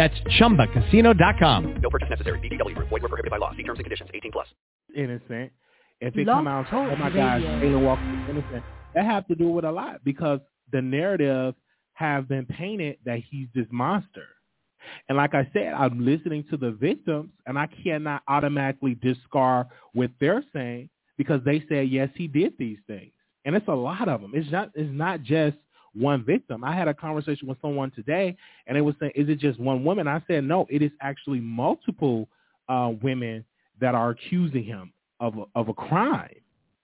That's ChumbaCasino.com. No purchase necessary. BGW. Void were prohibited by law. See terms and conditions. 18 plus. innocent. If it Blog come out, Talk oh my gosh, Radio. Taylor Walker is innocent. That have to do with a lot because the narrative have been painted that he's this monster. And like I said, I'm listening to the victims, and I cannot automatically discard what they're saying because they say yes, he did these things, and it's a lot of them. It's not. It's not just one victim. I had a conversation with someone today, and they were saying, "Is it just one woman?" I said, "No, it is actually multiple uh, women that are accusing him of a, of a crime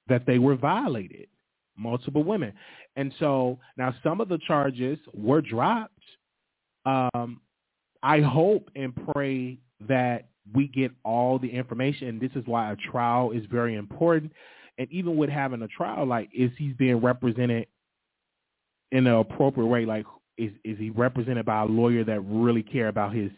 that they were violated. Multiple women, and so now some of the charges were dropped. Um, I hope and pray that we get all the information. And this is why a trial is very important. And even with having a trial, like is he being represented in an appropriate way? Like is is he represented by a lawyer that really care about his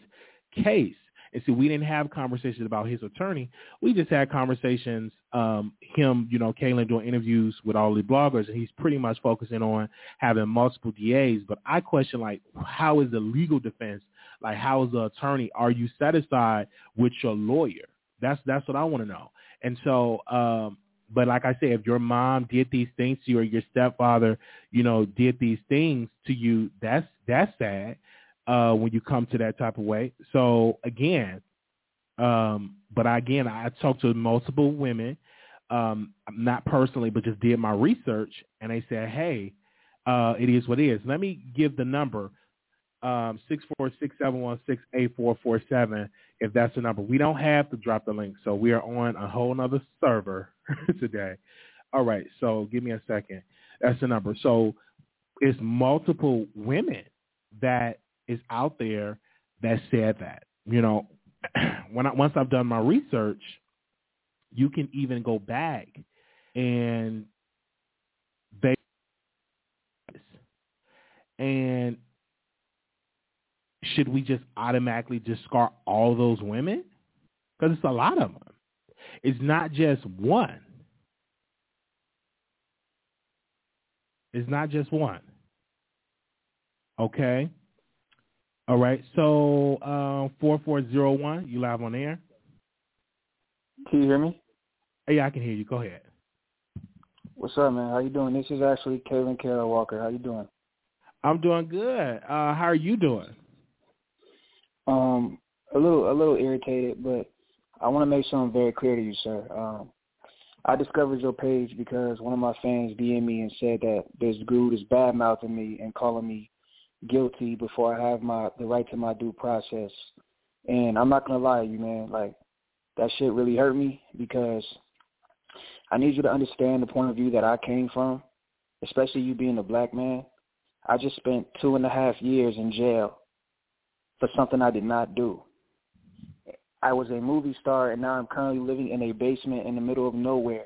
case? And see, we didn't have conversations about his attorney. We just had conversations, um, him, you know, Kaalan doing interviews with all the bloggers, and he's pretty much focusing on having multiple DAs. But I question, like, how is the legal defense? Like, how is the attorney? Are you satisfied with your lawyer? That's that's what I want to know. And so, um, but like I said, if your mom did these things to you, or your stepfather, you know, did these things to you, that's that's sad uh, when you come to that type of way. So again, um, but again, I talked to multiple women, um, not personally, but just did my research, and they said, "Hey, uh, it is what it is." Let me give the number um, six four six seven one six eight four four seven. If that's the number, we don't have to drop the link, so we are on a whole nother server today. All right, so give me a second. That's the number. So it's multiple women that is out there that said that. You know, when I, once I've done my research, you can even go back and they and should we just automatically discard all those women? Because it's a lot of them. It's not just one. It's not just one. Okay. All right. So uh, four four zero one. You live on air? Can you hear me? Hey, yeah, I can hear you. Go ahead. What's up, man? How you doing? This is actually Kevin Carroll Walker. How you doing? I'm doing good. Uh, how are you doing? Um, a little, a little irritated, but I want to make something very clear to you, sir. Um, I discovered your page because one of my fans DM'd me and said that this dude is bad mouthing me and calling me guilty before I have my the right to my due process. And I'm not gonna lie to you, man. Like that shit really hurt me because I need you to understand the point of view that I came from, especially you being a black man. I just spent two and a half years in jail for something I did not do. I was a movie star and now I'm currently living in a basement in the middle of nowhere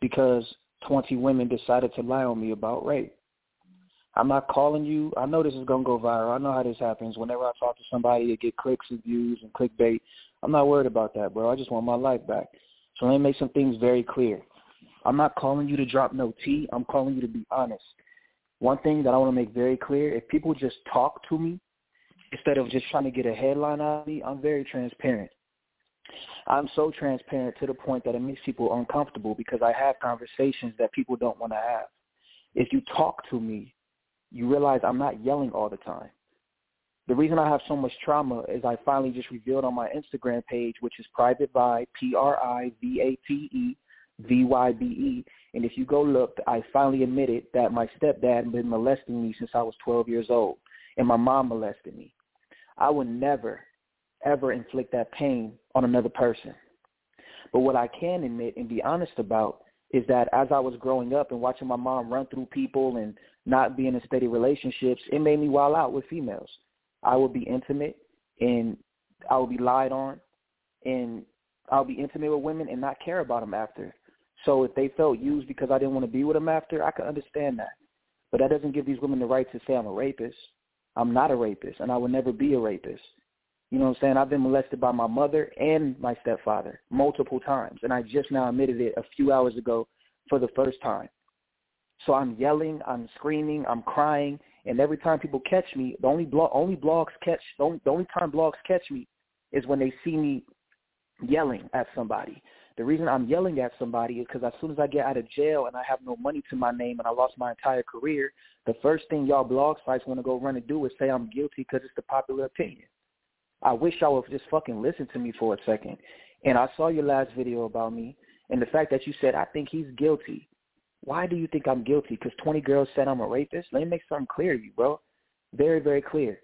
because 20 women decided to lie on me about rape. I'm not calling you. I know this is going to go viral. I know how this happens. Whenever I talk to somebody, it get clicks and views and clickbait. I'm not worried about that, bro. I just want my life back. So let me make some things very clear. I'm not calling you to drop no tea. I'm calling you to be honest. One thing that I want to make very clear, if people just talk to me instead of just trying to get a headline out of me, I'm very transparent. I'm so transparent to the point that it makes people uncomfortable because I have conversations that people don't want to have. If you talk to me, you realize I'm not yelling all the time. The reason I have so much trauma is I finally just revealed on my Instagram page, which is Private by P-R-I-V-A-T-E, V-Y-B-E. And if you go look, I finally admitted that my stepdad had been molesting me since I was 12 years old, and my mom molested me. I would never, ever inflict that pain on another person. But what I can admit and be honest about is that as I was growing up and watching my mom run through people and not being in steady relationships, it made me wild out with females. I would be intimate and I would be lied on and I'll be intimate with women and not care about them after. So if they felt used because I didn't want to be with them after, I could understand that. But that doesn't give these women the right to say I'm a rapist. I'm not a rapist, and I will never be a rapist. You know what I'm saying? I've been molested by my mother and my stepfather multiple times, and I just now admitted it a few hours ago for the first time. So I'm yelling, I'm screaming, I'm crying, and every time people catch me, the only blog, only blogs catch, the only, the only time blogs catch me is when they see me yelling at somebody. The reason I'm yelling at somebody is because as soon as I get out of jail and I have no money to my name and I lost my entire career, the first thing y'all blog sites want to go run and do is say I'm guilty because it's the popular opinion. I wish y'all would just fucking listen to me for a second. And I saw your last video about me, and the fact that you said I think he's guilty. Why do you think I'm guilty? Because 20 girls said I'm a rapist? Let me make something clear to you, bro. Very, very clear.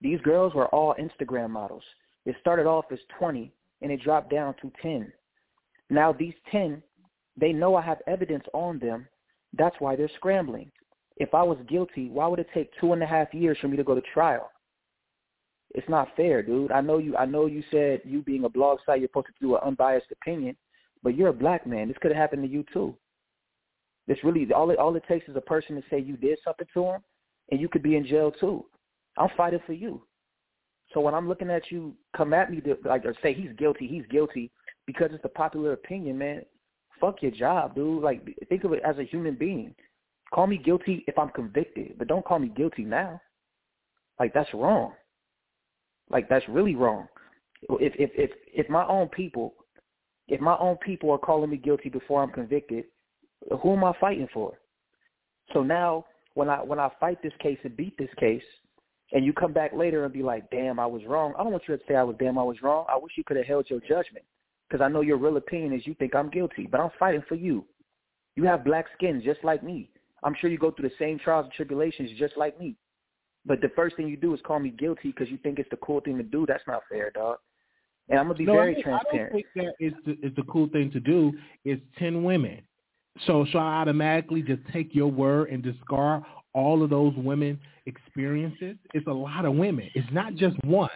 These girls were all Instagram models. It started off as 20, and it dropped down to 10. Now these 10, they know I have evidence on them. That's why they're scrambling. If I was guilty, why would it take two and a half years for me to go to trial? It's not fair, dude. I know you. I know you said you being a blog site, you're supposed to do an unbiased opinion, but you're a black man. This could have happened to you too. This really all it all it takes is a person to say you did something to him, and you could be in jail too. I'm fighting for you. So when I'm looking at you come at me to, like or say he's guilty, he's guilty because it's the popular opinion, man. Fuck your job, dude. Like think of it as a human being. Call me guilty if I'm convicted, but don't call me guilty now. Like that's wrong. Like that's really wrong. If if if if my own people, if my own people are calling me guilty before I'm convicted, who am I fighting for? So now when I when I fight this case and beat this case, and you come back later and be like, "Damn, I was wrong." I don't want you to say I was damn I was wrong. I wish you could have held your judgment because I know your real opinion is you think I'm guilty, but I'm fighting for you. You have black skin just like me. I'm sure you go through the same trials and tribulations just like me. But the first thing you do is call me guilty because you think it's the cool thing to do. That's not fair, dog. And I'm gonna be no, very I transparent. I don't think that is the, is the cool thing to do. It's ten women. So shall I automatically just take your word and discard all of those women experiences? It's a lot of women. It's not just one.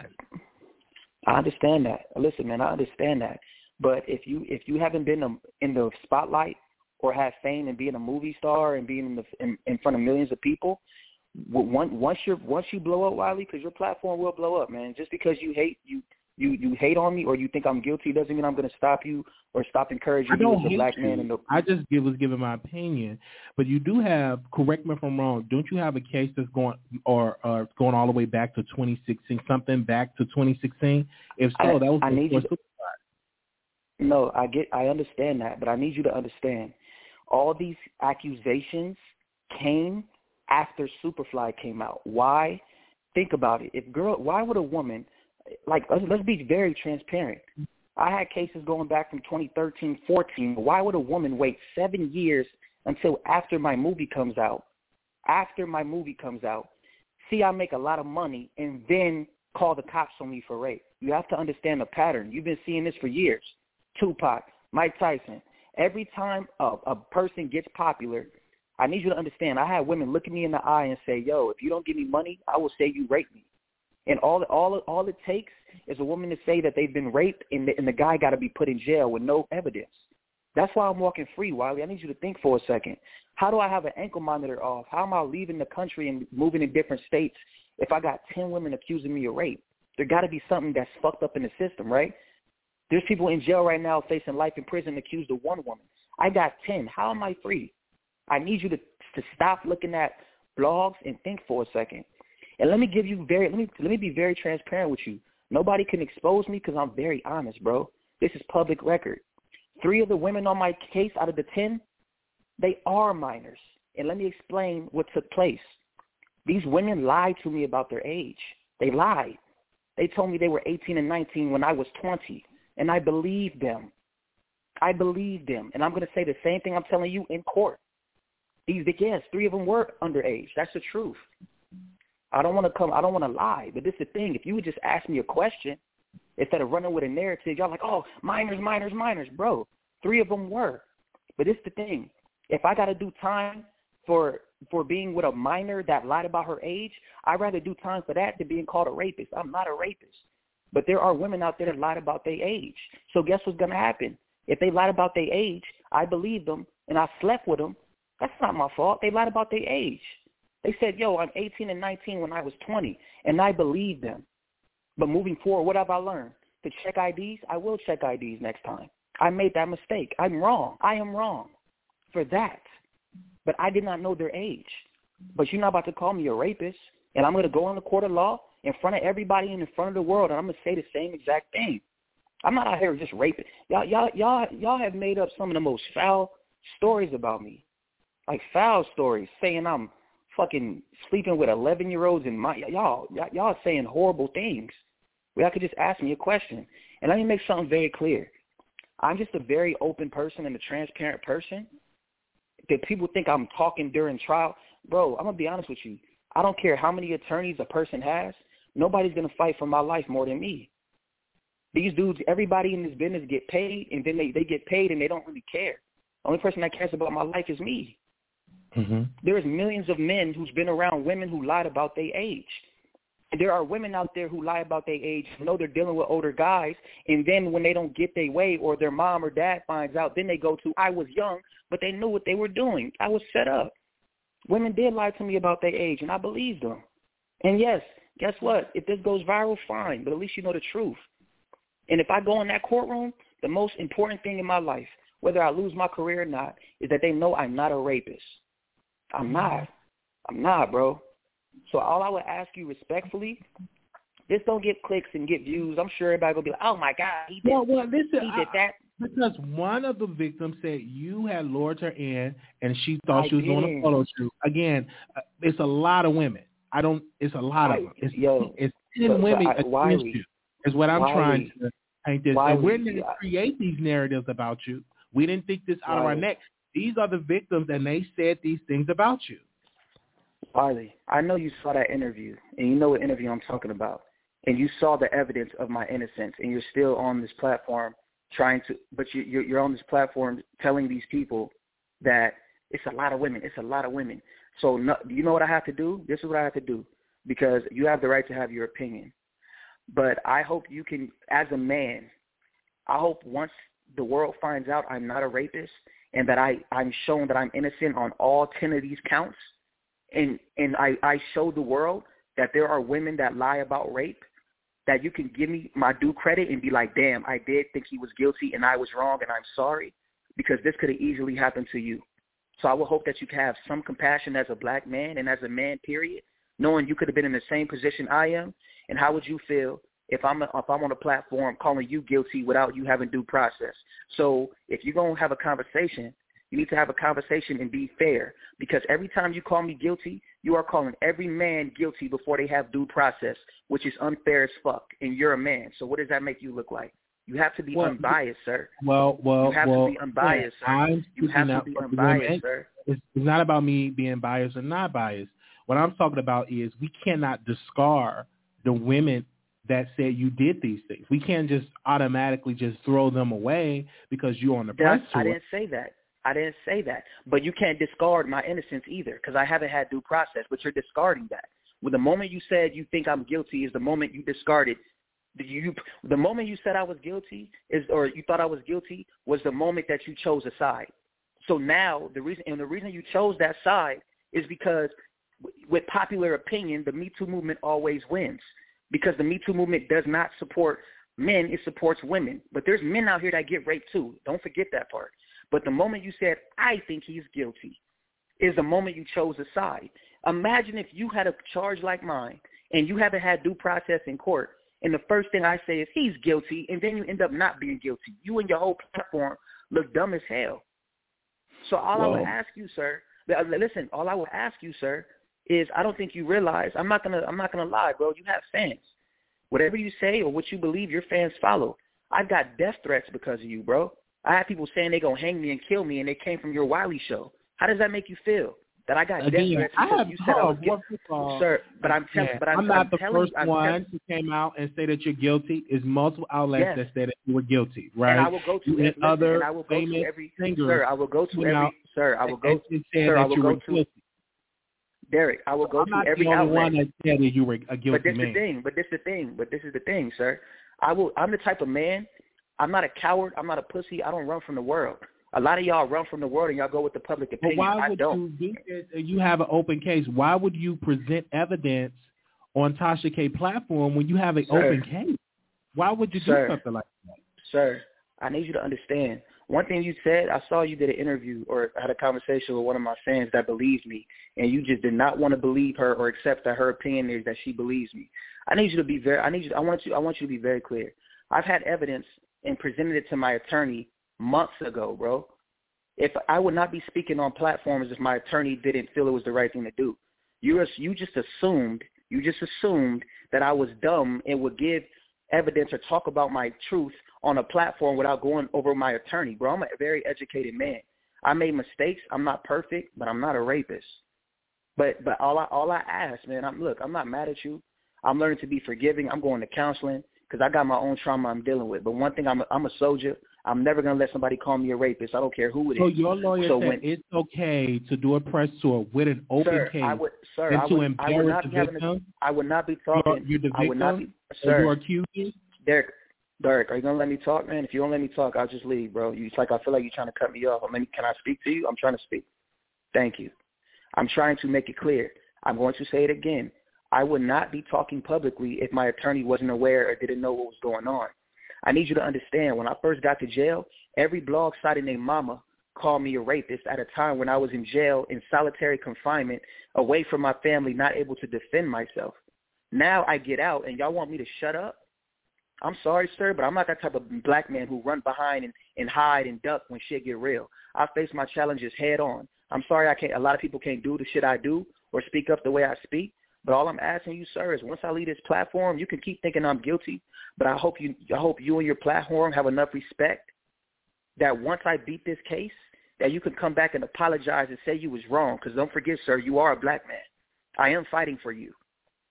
I understand that. Listen, man, I understand that. But if you if you haven't been in the spotlight or have fame and being a movie star and being in the in, in front of millions of people, once once you once you blow up, Wiley, because your platform will blow up, man. Just because you hate you you you hate on me or you think I'm guilty doesn't mean I'm going to stop you or stop encouraging you as a black you. man. In the... I just give, was giving my opinion, but you do have. Correct me if I'm wrong. Don't you have a case that's going or uh, going all the way back to 2016? Something back to 2016? If so, I, that was I need you. To, no, I get. I understand that, but I need you to understand. All these accusations came after Superfly came out. Why? Think about it. If girl, why would a woman like let's, let's be very transparent. I had cases going back from 2013, 14. Why would a woman wait seven years until after my movie comes out? After my movie comes out, see I make a lot of money, and then call the cops on me for rape. You have to understand the pattern. You've been seeing this for years. Tupac, Mike Tyson. Every time a, a person gets popular, I need you to understand. I had women look at me in the eye and say, "Yo, if you don't give me money, I will say you raped me." And all all all it takes is a woman to say that they've been raped, and the, and the guy got to be put in jail with no evidence. That's why I'm walking free, Wiley. I need you to think for a second. How do I have an ankle monitor off? How am I leaving the country and moving in different states if I got 10 women accusing me of rape? There got to be something that's fucked up in the system, right? There's people in jail right now facing life in prison accused of one woman. I got 10. How am I free? I need you to to stop looking at blogs and think for a second. And let me give you very let me let me be very transparent with you. Nobody can expose me because I'm very honest, bro. This is public record. Three of the women on my case out of the ten, they are minors. And let me explain what took place. These women lied to me about their age. They lied. They told me they were 18 and 19 when I was 20, and I believed them. I believed them, and I'm going to say the same thing I'm telling you in court. These, yes, three of them were underage. That's the truth. I don't want to come. I don't want to lie. But this is the thing. If you would just ask me a question instead of running with a narrative, y'all like, oh, minors, minors, minors, bro. Three of them were. But it's the thing. If I got to do time for for being with a minor that lied about her age, I'd rather do time for that than being called a rapist. I'm not a rapist. But there are women out there that lied about their age. So guess what's going to happen? If they lied about their age, I believe them, and I slept with them. That's not my fault. They lied about their age. They said, yo, I'm 18 and 19 when I was 20, and I believed them. But moving forward, what have I learned? To check IDs, I will check IDs next time. I made that mistake. I'm wrong. I am wrong for that. But I did not know their age. But you're not about to call me a rapist, and I'm going to go in the court of law in front of everybody and in front of the world, and I'm to say the same exact thing. I'm not out here just raping. Y'all, y'all, y'all, y'all have made up some of the most foul stories about me, like foul stories, saying I'm fucking sleeping with 11 year olds and my y'all, y'all, y'all saying horrible things. Y'all could just ask me a question, and let me make something very clear. I'm just a very open person and a transparent person. That people think I'm talking during trial, bro. I'm gonna be honest with you. I don't care how many attorneys a person has. Nobody's gonna fight for my life more than me. These dudes, everybody in this business get paid, and then they they get paid, and they don't really care. The only person that cares about my life is me. Mm-hmm. There's millions of men who's been around women who lied about their age. And there are women out there who lie about their age, know they're dealing with older guys, and then when they don't get their way or their mom or dad finds out, then they go to, I was young, but they knew what they were doing. I was set up. Women did lie to me about their age, and I believed them. And yes, guess what? If this goes viral, fine, but at least you know the truth. And if I go in that courtroom, the most important thing in my life, whether I lose my career or not, is that they know I'm not a rapist. I'm not. I'm not, bro. So all I would ask you respectfully, just don't get clicks and get views. I'm sure everybody will be like, "Oh my God, he did, well, well, listen, he did that." Because one of the victims said you had lured her in, and she thought I she was did. on a photo shoot. Again, uh, it's a lot of women. I don't. It's a lot of them. It's, yo, it's ten but women I- Wiley, you. Is what I'm Wiley, trying to paint this. And we didn't I- create these narratives about you. We didn't think this out of our Wiley. neck. These are the victims, and they said these things about you. Harley, I know you saw that interview, and you know what interview I'm talking about, and you saw the evidence of my innocence, and you're still on this platform trying to, but you, you're, you're on this platform telling these people that it's a lot of women, it's a lot of women. So no, you know what I have to do? This is what I have to do, because you have the right to have your opinion. But I hope you can, as a man, I hope once the world finds out I'm not a rapist and that I, I'm shown that I'm innocent on all 10 of these counts, and and I, I show the world that there are women that lie about rape, that you can give me my due credit and be like, damn, I did think he was guilty and I was wrong and I'm sorry, because this could have easily happened to you. So I would hope that you have some compassion as a black man and as a man, period, knowing you could have been in the same position I am. And how would you feel if I'm if I'm on a platform calling you guilty without you having due process? So if you're gonna have a conversation, you need to have a conversation and be fair. Because every time you call me guilty, you are calling every man guilty before they have due process, which is unfair as fuck. And you're a man. So what does that make you look like? You have to be Well, unbiased, sir. Well, well, You have well. to be unbiased, sir. I'm You have to be unbiased, sir. It's, not about me being biased or not biased. What I'm talking about is we cannot discard the women that said you did these things. We can't just automatically just throw them away because you're on the press That's, I didn't say that. I didn't say that. But you can't discard my innocence either because I haven't had due process. But you're discarding that. Well, the moment you said you think I'm guilty is the moment you discarded. The, you, the moment you said I was guilty is, or you thought I was guilty, was the moment that you chose a side. So now the reason, and the reason you chose that side is because with popular opinion, the Me Too movement always wins because the Me Too movement does not support men; it supports women. But there's men out here that get raped too. Don't forget that part. But the moment you said, I think he's guilty, is the moment you chose a side. Imagine if you had a charge like mine and you haven't had due process in court, and the first thing I say is he's guilty, and then you end up not being guilty. You and your whole platform look dumb as hell. So all I would ask you, sir, listen, all I would ask you, sir, is I don't think you realize I'm not gonna I'm not gonna lie, bro. You have fans. Whatever you say or what you believe, your fans follow. I've got death threats because of you, bro. I have people saying they're gonna hang me and kill me, and they came from your Wiley show. How does that make you feel? That I got Again, threats I have you said I was guilty, sir. But I'm telling, Yeah, but I'm, I'm not I'm the telling first you, one telling- who came out and say that you're guilty. It's multiple outlets Yes. that said that you were guilty, right? And I will go to listen, other and I will go to every singers sir. I will go to every out sir. I will go, and, and said sir. I that will you go were to guilty. Derek. I will go I'm to not every the only outlet. one that said that you were a guilty But this man. the thing. But this the thing. But this is the thing, sir. I will. I'm the type of man. I'm not a coward. I'm not a pussy. I don't run from the world. A lot of y'all run from the world and y'all go with the public opinion. But why I would don't. you do this? and You have an open case. Why would you present evidence on Tasha K platform when you have an Sir. open case? Why would you do Sir. something like that? Sir, I need you to understand. One thing you said, I saw you did an interview or had a conversation with one of my fans that believes me, and you just did not want to believe her or accept that her opinion is that she believes me. I need you to be very. I need you. I want you. I want you to be very clear. I've had evidence and presented it to my attorney months ago, bro. If I would not be speaking on platforms if my attorney didn't feel it was the right thing to do. You you just assumed you just assumed that I was dumb and would give evidence or talk about my truth on a platform without going over my attorney, bro. I'm a very educated man. I made mistakes. I'm not perfect, but I'm not a rapist. But but all I all I ask, man, I'm look, I'm not mad at you. I'm learning to be forgiving. I'm going to counseling because I got my own trauma I'm dealing with. But one thing, I'm a, I'm a soldier. I'm never gonna let somebody call me a rapist. I don't care who it is. So your lawyer So said when- it's okay to do a press tour with an open sir, case I would, sir, and I to would, I would embarrass not the be victim. I would not be You're, talking. you're the I would not victim, be, you're sir. accusing. Derek, Derek, are you gonna let me talk, man? If you don't let me talk, I'll just leave, bro. You, it's like I feel like you're trying to cut me off. Let me, can I speak to you? I'm trying to speak. Thank you. I'm trying to make it clear. I'm going to say it again. I would not be talking publicly if my attorney wasn't aware or didn't know what was going on. I need you to understand. When I first got to jail, every blog site named Mama called me a rapist at a time when I was in jail in solitary confinement, away from my family, not able to defend myself. Now I get out, and y'all want me to shut up? I'm sorry, sir, but I'm not that type of black man who run behind and, and hide and duck when shit get real. I face my challenges head on. I'm sorry I can't. A lot of people can't do the shit I do or speak up the way I speak. But all I'm asking you, sir, is once I leave this platform, you can keep thinking I'm guilty. But I hope you, I hope you and your platform have enough respect that once I beat this case, that you can come back and apologize and say you was wrong. Because don't forget, sir, you are a black man. I am fighting for you.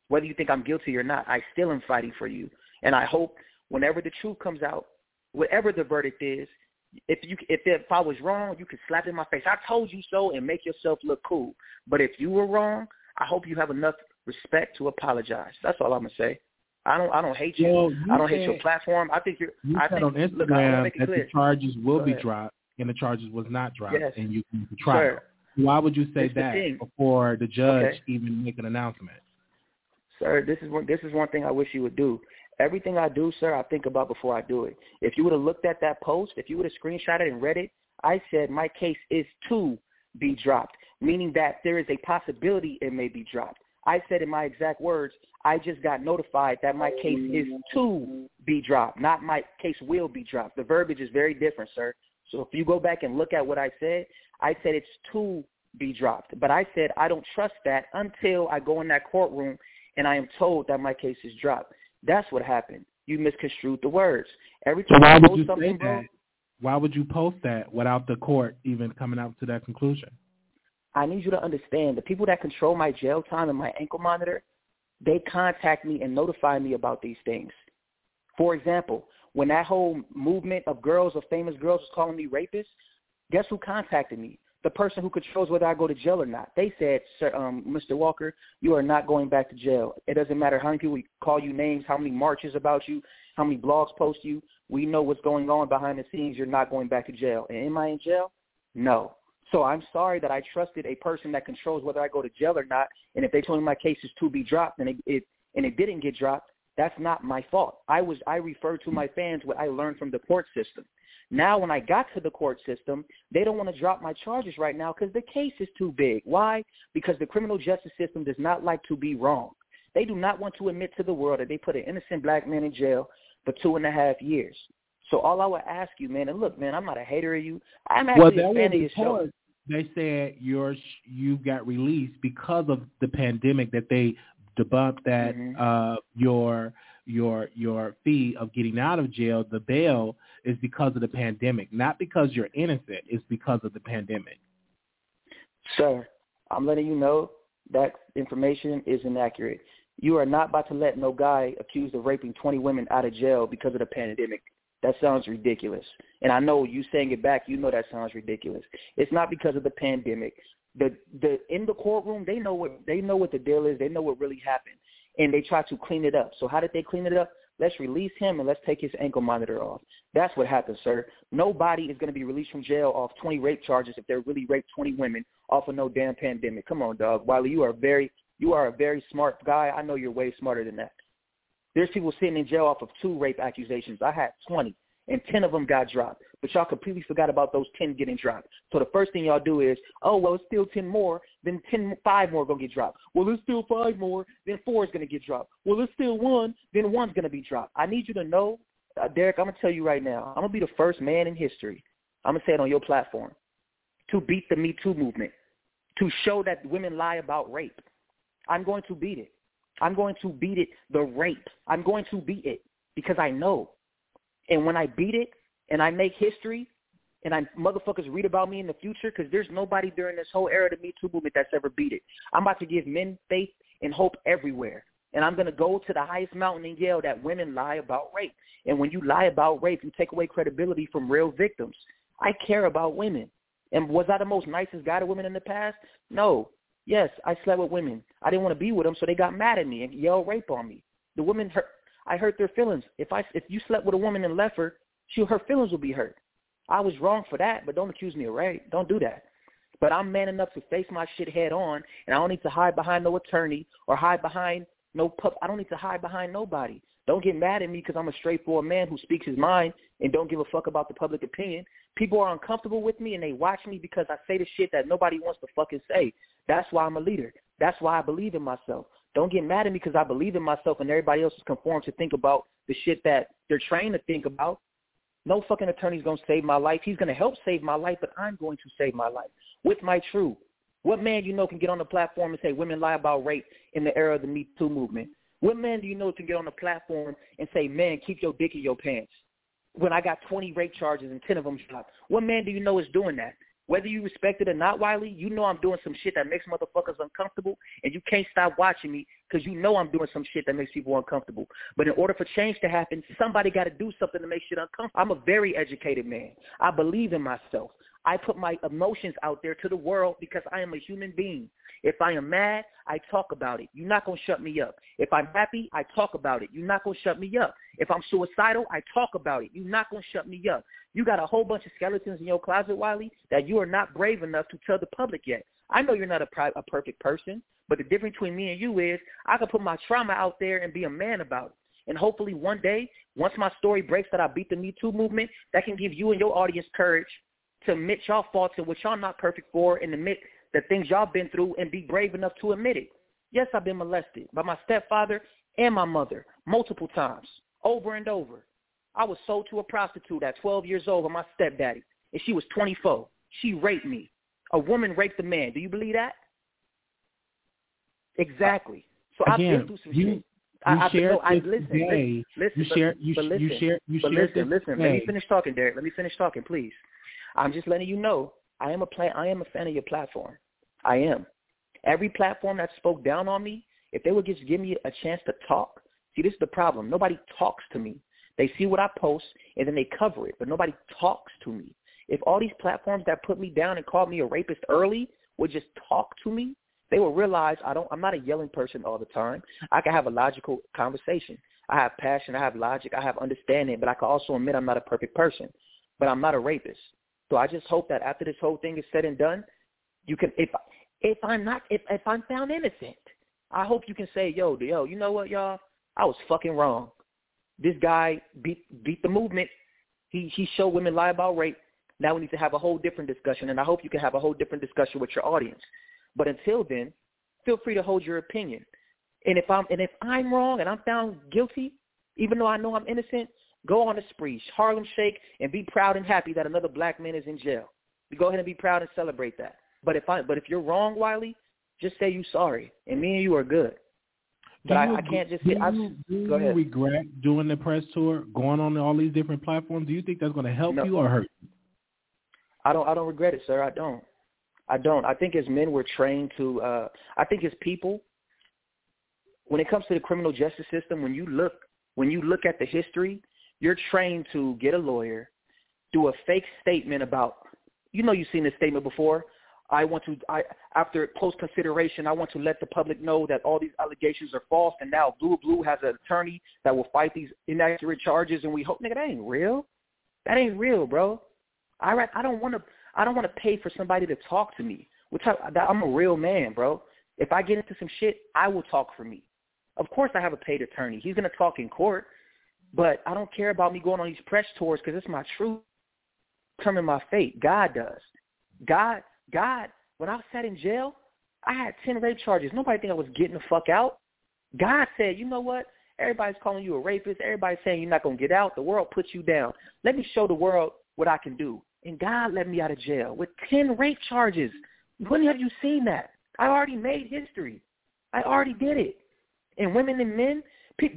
Whether you think I'm guilty or not, I still am fighting for you. And I hope whenever the truth comes out, whatever the verdict is, if you if if I was wrong, you can slap in my face. I told you so and make yourself look cool. But if you were wrong, I hope you have enough respect to apologize. That's all I'm gonna say. I don't I don't hate you. You I don't hate your platform. I think you're You I said think on look, Instagram make it that clear. the charges will be dropped, and the charges was not dropped, Yes. and you can trial. Sir, Why would you say the that thing. before the judge Okay. even make an announcement? sir, this is one this is one thing I wish you would do. Everything I do, sir, I think about before I do it. If you would have looked at that post, if you would have screenshot it and read it, I said my case is to be dropped, meaning that there is a possibility it may be dropped. I said in my exact words, I just got notified that my case is to be dropped, not my case will be dropped. The verbiage is very different, sir. So if you go back and look at what I said, I said it's to be dropped. But I said I don't trust that until I go in that courtroom and I am told that my case is dropped. That's what happened. You misconstrued the words. Every So time why I would post you say that? Why would you post that without the court even coming out to that conclusion? I need you to understand the people that control my jail time and my ankle monitor, they contact me and notify me about these things. For example, when that whole movement of girls, of famous girls, was calling me rapist, guess who contacted me? The person who controls whether I go to jail or not. They said, Sir, um, Mr. Walker, you are not going back to jail. It doesn't matter how many people call you names, how many marches about you, how many blogs post you. We know what's going on behind the scenes. You're not going back to jail. And am I in jail? No. So I'm sorry that I trusted a person that controls whether I go to jail or not. And if they told me my case is to be dropped and it, it and it didn't get dropped, that's not my fault. I was I referred to my fans what I learned from the court system. Now when I got to the court system, they don't want to drop my charges right now because the case is too big. Why? Because the criminal justice system does not like to be wrong. They do not want to admit to the world that they put an innocent black man in jail for two and a half years. So all I would ask you, man, and look, man, I'm not a hater of you. I'm actually that a fan of your show. They said your you got released because of the pandemic. That they debunked that Mhm. uh, your your your fee of getting out of jail, the bail, is because of the pandemic, not because you're innocent. It's because of the pandemic. Sir, I'm letting you know that information is inaccurate. You are not about to let no guy accused of raping 20 women out of jail because of the pandemic. That sounds ridiculous. And I know you saying it back, you know that sounds ridiculous. It's not because of the pandemic. The the in the courtroom, they know what they know what the deal is. They know what really happened, and they try to clean it up. So how did they clean it up? Let's release him and let's take his ankle monitor off. That's what happened, sir. Nobody is going to be released from jail off 20 rape charges if they're really raped 20 women off of no damn pandemic. Come on, dog. Wiley, you are very you are a very smart guy. I know you're way smarter than that. There's people sitting in jail off of two rape accusations. I had 20, and 10 of them got dropped. But y'all completely forgot about those 10 getting dropped. So the first thing y'all do is, oh, well, it's still 10 more. Then 10, 5 more are going to get dropped. Well, there's still 5 more. Then 4 is going to get dropped. Well, there's still 1. Then 1's going to be dropped. I need you to know, uh, Derek, I'm going to tell you right now, I'm going to be the first man in history, I'm going to say it on your platform, to beat the Me Too movement, to show that women lie about rape. I'm going to beat it. I'm going to beat it, the rape. I'm going to beat it because I know. And when I beat it and I make history and I motherfuckers read about me in the future because there's nobody during this whole era of the Me Too movement that's ever beat it. I'm about to give men faith and hope everywhere. And I'm going to go to the highest mountain and yell that women lie about rape. And when you lie about rape, you take away credibility from real victims. I care about women. And was I the most nicest guy to women in the past? No. Yes, I slept with women. I didn't want to be with them, so they got mad at me and yelled rape on me. The women hurt. I hurt their feelings. If I if you slept with a woman and left her, she her feelings would be hurt. I was wrong for that, but don't accuse me of rape. Don't do that. But I'm man enough to face my shit head on, and I don't need to hide behind no attorney or hide behind no pup. I don't need to hide behind nobody. Don't get mad at me because I'm a straightforward man who speaks his mind and don't give a fuck about the public opinion. People are uncomfortable with me and they watch me because I say the shit that nobody wants to fucking say. That's why I'm a leader. That's why I believe in myself. Don't get mad at me because I believe in myself and everybody else is conformed to think about the shit that they're trained to think about. No fucking attorney's going to save my life. He's going to help save my life, but I'm going to save my life with my truth. What man you know can get on the platform and say women lie about rape in the era of the Me Too movement? What man do you know can get on the platform and say, man, keep your dick in your pants? When I got 20 rape charges and 10 of them dropped. What man do you know is doing that? Whether you respect it or not, Wiley, you know I'm doing some shit that makes motherfuckers uncomfortable, and you can't stop watching me because you know I'm doing some shit that makes people uncomfortable. But in order for change to happen, somebody got to do something to make shit uncomfortable. I'm a very educated man. I believe in myself. I put my emotions out there to the world because I am a human being. If I am mad, I talk about it. You're not going to shut me up. If I'm happy, I talk about it. You're not going to shut me up. If I'm suicidal, I talk about it. You're not going to shut me up. You got a whole bunch of skeletons in your closet, Wiley, that you are not brave enough to tell the public yet. I know you're not a, pri- a perfect person, but the difference between me and you is I can put my trauma out there and be a man about it. And hopefully one day, once my story breaks that I beat the Me Too movement, that can give you and your audience courage to admit y'all faults and what y'all not perfect for and admit the things y'all been through and be brave enough to admit it. Yes, I've been molested by my stepfather and my mother multiple times, over and over. I was sold to a prostitute at 12 years old by my stepdaddy, and she was 24. She raped me. A woman raped a man. Do you believe that? Exactly. So Again, I've been through some you, shit. You I, shared no, I, listen, today. listen, you but- share. You, but listen, you share. You but shared listen, listen. Let me finish talking, Derek. Let me finish talking, please. I'm just letting you know I am a plan. I am a fan of your platform. I am. Every platform that spoke down on me, if they would just give me a chance to talk. See, this is the problem. Nobody talks to me. They see what I post and then they cover it, but nobody talks to me. If all these platforms that put me down and called me a rapist early would just talk to me, they will realize I don't. I'm not a yelling person all the time. I can have a logical conversation. I have passion. I have logic. I have understanding, but I can also admit I'm not a perfect person. But I'm not a rapist. So I just hope that after this whole thing is said and done, you can if if I'm not if if I'm found innocent, I hope you can say, yo, yo, you know what, y'all? I was fucking wrong. This guy beat beat the movement. He he showed women lie about rape. Now we need to have a whole different discussion, and I hope you can have a whole different discussion with your audience. But until then, feel free to hold your opinion. And if I'm and if I'm wrong and I'm found guilty, even though I know I'm innocent, go on a spree, Harlem Shake, and be proud and happy that another black man is in jail. Go ahead and be proud and celebrate that. But if I but if you're wrong, Wiley, just say you're sorry, and me and you are good. But Do I, you- I can't just do say. I, you, do go ahead. regret doing the press tour, going on all these different platforms? Do you think that's going to help No. you or hurt? you? I don't I don't regret it, sir. I don't. I don't. I think as men we're trained to uh I think as people when it comes to the criminal justice system, when you look when you look at the history, you're trained to get a lawyer, do a fake statement about you know you've seen this statement before. I want to, I after close consideration, I want to let the public know that all these allegations are false, and now Blue Blue has an attorney that will fight these inaccurate charges, and we hope, nigga, that ain't real. That ain't real, bro. I I don't want to, I don't want to pay for somebody to talk to me. Which I, I'm a real man, bro. If I get into some shit, I will talk for me. Of course, I have a paid attorney. He's gonna talk in court, but I don't care about me going on these press tours because it's my truth. Determine my fate. God does. God God, when I sat in jail, I had 10 rape charges. Nobody think I was getting the fuck out. God said, you know what? Everybody's calling you a rapist. Everybody's saying you're not to get out. The world puts you down. Let me show the world what I can do. And God let me out of jail with 10 rape charges. When have you seen that? I already made history. I already did it. And women and men,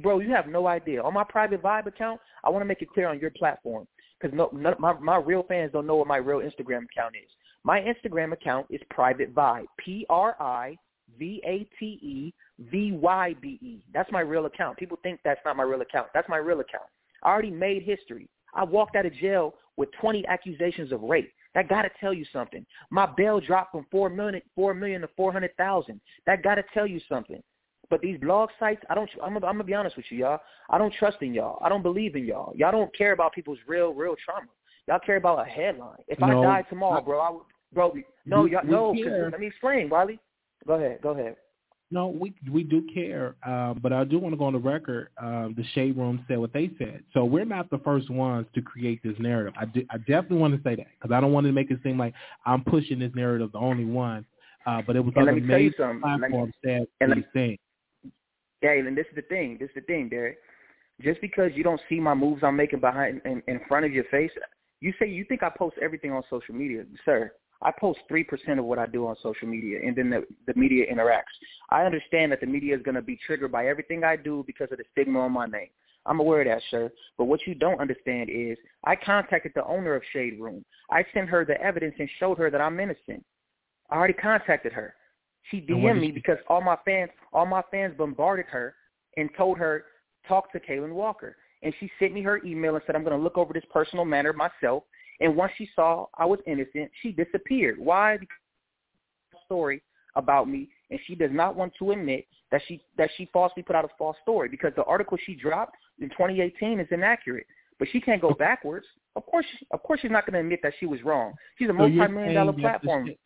bro, you have no idea. On my private Vybe account, I want to make it clear on your platform because no, my, my real fans don't know what my real Instagram account is. My Instagram account is Private Vybe, P-R-I-V-A-T-E-V-Y-B-E. That's my real account. People think that's not my real account. That's my real account. I already made history. I walked out of jail with 20 accusations of rape. That got to tell you something. My bail dropped from four million, four million to four hundred thousand. That got to tell you something. But these blog sites, I don't. I'm, I'm gonna be honest with you, y'all. I don't trust in y'all. I don't believe in y'all. Y'all don't care about people's real, real trauma. Y'all care about a headline. If no, I died tomorrow, bro, I would bro. No, y'all, no. Let me explain, Wiley. Go ahead. Go ahead. No, we we do care, uh, but I do want to go on the record. Uh, the shade room said what they said, so we're not the first ones to create this narrative. I, do, I definitely want to say that because I don't want to make it seem like I'm pushing this narrative, the only one. Uh, but it was and other major platforms said these things. Yeah, and this is the thing. This is the thing, Derek. Just because you don't see my moves I'm making behind in, in front of your face, you say you think I post everything on social media, sir. I post 3% of what I do on social media, and then the, the media interacts. I understand that the media is going to be triggered by everything I do because of the stigma on my name. I'm aware of that, sir. But what you don't understand is I contacted the owner of Shade Room. I sent her the evidence and showed her that I'm innocent. I already contacted her. She DM'd me because all my fans, all my fans bombarded her and told her talk to Kaalan Walker. And she sent me her email and said I'm going to look over this personal matter myself and once she saw I was innocent, she disappeared. Why? Because story about me, and she does not want to admit that she that she falsely put out a false story because the article she dropped in 2018 is inaccurate. But she can't go backwards. Of course, she, of course, she's not going to admit that she was wrong. She's a so multi-million dollar platform. The,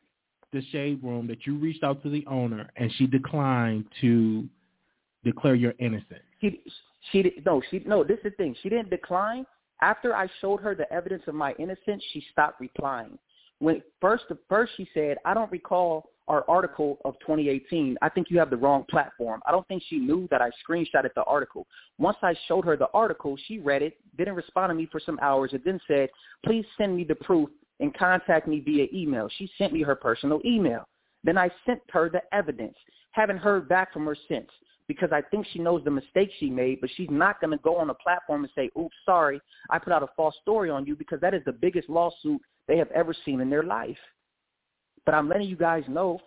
the shade room that you reached out to the owner and she declined to declare your innocence. She she no she no. This is the thing. She didn't decline. After I showed her the evidence of my innocence, she stopped replying. When first, first she said, "I don't recall our article of 2018. I think you have the wrong platform." I don't think she knew that I screenshotted the article. Once I showed her the article, she read it, didn't respond to me for some hours, and then said, "Please send me the proof and contact me via email." She sent me her personal email. Then I sent her the evidence. Haven't heard back from her since because I think she knows the mistake she made, but she's not going to go on a platform and say, oops, sorry, I put out a false story on you because that is the biggest lawsuit they have ever seen in their life. But I'm letting you guys know,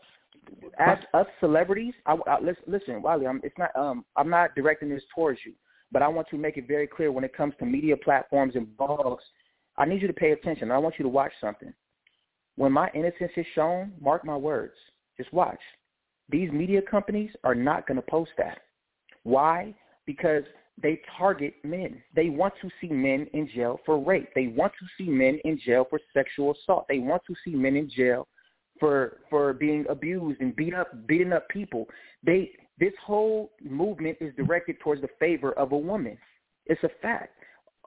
as us celebrities, I, I, listen, listen, Wiley, I'm, it's not, um, I'm not directing this towards you, but I want to make it very clear when it comes to media platforms and blogs, I need you to pay attention. I want you to watch something. When my innocence is shown, mark my words. Just watch. These media companies are not going to post that. Why? Because they target men. They want to see men in jail for rape. They want to see men in jail for sexual assault. They want to see men in jail for for being abused and beat up beating up people. They this whole movement is directed towards the favor of a woman. It's a fact.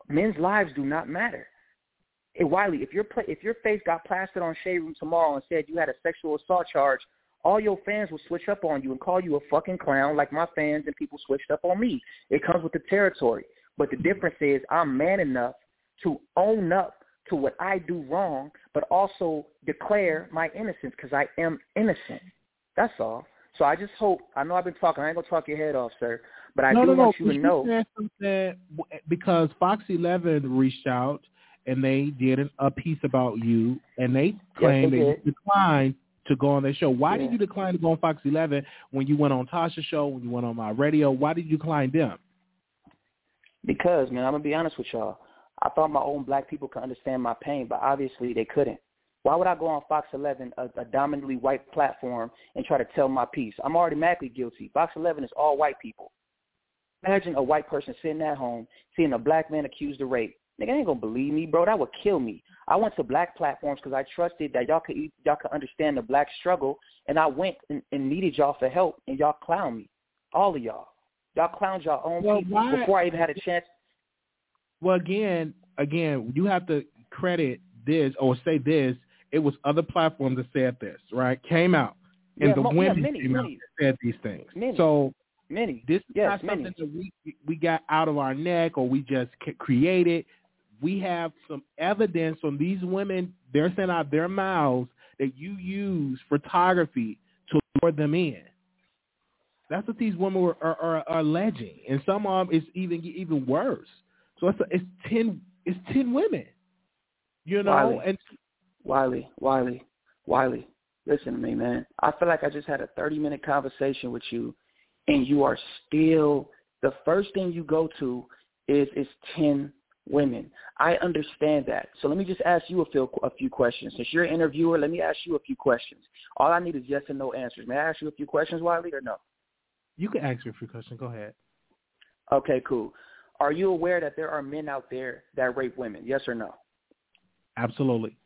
Men's lives do not matter. Hey, Wiley, if your if your face got plastered on Shade Room tomorrow and said you had a sexual assault charge all your fans will switch up on you and call you a fucking clown like my fans and people switched up on me. It comes with the territory. But the difference is I'm man enough to own up to what I do wrong, but also declare my innocence because I am innocent. That's all. So I just hope. I know I've been talking. I ain't gonna talk your head off, sir. But I no, do no, want no. you to know. That because Fox 11 reached out and they did an, a piece about you, and they claimed yes, they declined to go on their show. Why yeah. did you decline to go on Fox 11 when you went on Tasha's show, when you went on my radio? Why did you decline them? Because, man, I'm going to be honest with y'all. I thought my own black people could understand my pain, but obviously they couldn't. Why would I go on Fox 11, a, a dominantly white platform, and try to tell my piece? I'm automatically guilty. Fox 11 is all white people. Imagine a white person sitting at home seeing a black man accused of rape. Nigga, ain't gonna believe me, bro. That would kill me. I went to black platforms because I trusted that y'all could y'all could understand the black struggle, and I went and, and needed y'all for help, and y'all clown me, all of y'all. Y'all clowned y'all own well, people why, before I even had a chance. Well, again, again, you have to credit this or say this. It was other platforms that said this, right? Came out, and Yeah, the mo- yeah, many, came out many. and said these things. Many. So Many. this is Yes, not something many. that we we got out of our neck or we just created. We have some evidence from these women. They're saying out their mouths that you use photography to lure them in. That's what these women were, are, are, are alleging, and some of them is even even worse. So it's it's ten it's ten women, you know, Wiley. and Wiley, Wiley, Wiley, listen to me, man. I feel like I just had a 30 minute conversation with you, and you are still the first thing you go to is is 10 women. I understand that. So let me just ask you a few a few questions. Since you're an interviewer, let me ask you a few questions. All I need is yes and no answers. May I ask you a few questions, Wiley, or no? you can ask me a few questions. Go ahead. Okay, cool. Are you aware that there are men out there that rape women? Yes or no? Absolutely.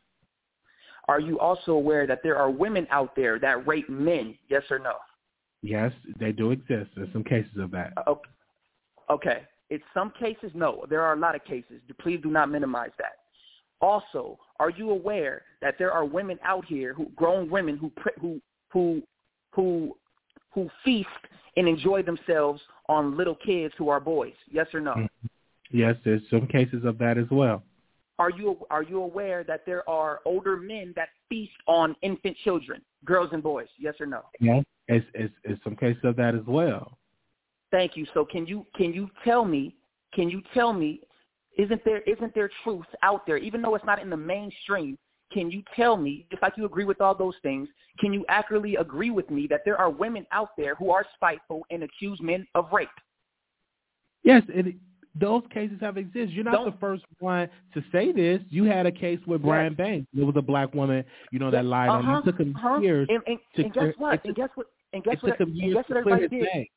Are you also aware that there are women out there that rape men? Yes or no? Yes, they do exist. There's some cases of that. Okay. Okay. In some cases, no. There are a lot of cases. Please do not minimize that. Also, are you aware that there are women out here, who grown women who who who who who feast and enjoy themselves on little kids who are boys? Yes or no? Mhm. Yes, there's some cases of that as well. Are you are you aware that there are older men that feast on infant children, girls and boys? Yes or no? Yeah. It's, it's, it's some cases of that as well. Thank you. So can you can you tell me can you tell me isn't there isn't there truth out there even though it's not in the mainstream? Can you tell me just like you agree with all those things? Can you accurately agree with me that there are women out there who are spiteful and accuse men of rape? Yes, it, those cases have existed. You're not Don't- the first one to say this. You had a case with Brian Banks. There was a black woman, you know, that lied on him. Uh-huh, It took him uh-huh. years. And, and, to and guess what? it And guess what? And guess it what? took him And years guess what everybody did? name.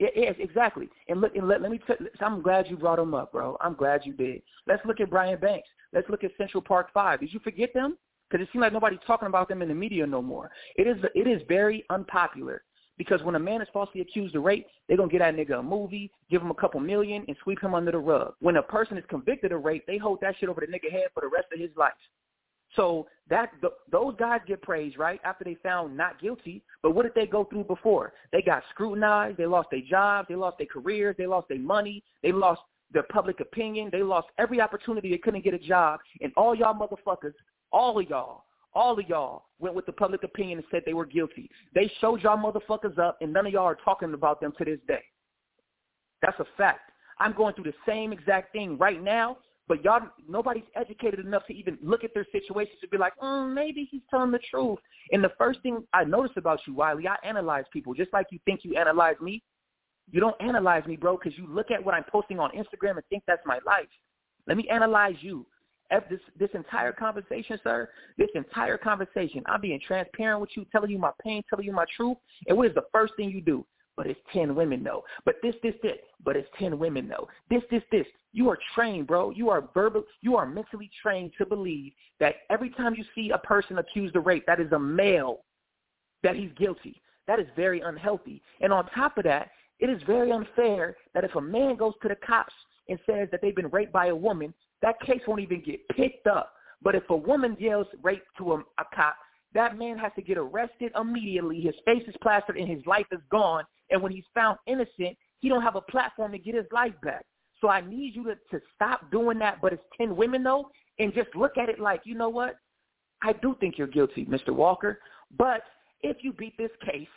Yes, exactly. And look, and let, let me. T- I'm glad you brought them up, bro. I'm glad you did. Let's look at Brian Banks. Let's look at Central Park Five. Did you forget them? Because it seems like nobody's talking about them in the media no more. It is. It is very unpopular because when a man is falsely accused of rape, they're gonna get that nigga a movie, give him a couple million, and sweep him under the rug. When a person is convicted of rape, they hold that shit over the nigga head for the rest of his life. So that th- those guys get praised, right? After they found not guilty, but what did they go through before? They got scrutinized. They lost their jobs. They lost their careers. They lost their money. They lost their public opinion. They lost every opportunity. They couldn't get a job. And all y'all motherfuckers, all of y'all, all of y'all went with the public opinion and said they were guilty. They showed y'all motherfuckers up, and none of y'all are talking about them to this day. That's a fact. I'm going through the same exact thing right now, but y'all, nobody's educated enough to even look at their situations and be like, mm, maybe he's telling the truth. And the first thing I notice about you, Wiley, I analyze people just like you think you analyze me. You don't analyze me, bro, because you look at what I'm posting on Instagram and think that's my life. Let me analyze you. This this entire conversation, sir, this entire conversation, I'm being transparent with you, telling you my pain, telling you my truth. And what is the first thing you do? But it's ten women though. But this, this, this. But it's ten women though. This, this, this. You are trained, bro. You are verbal. You are mentally trained to believe that every time you see a person accused of rape, that is a male, that he's guilty. That is very unhealthy. And on top of that, it is very unfair that if a man goes to the cops and says that they've been raped by a woman, that case won't even get picked up. But if a woman yells rape to a, a cop, that man has to get arrested immediately. His face is plastered and his life is gone. And when he's found innocent, he don't have a platform to get his life back. So I need you to, to stop doing that. But it's 10 women, though, and just look at it like, you know what? I do think you're guilty, Mr. Walker. But if you beat this case,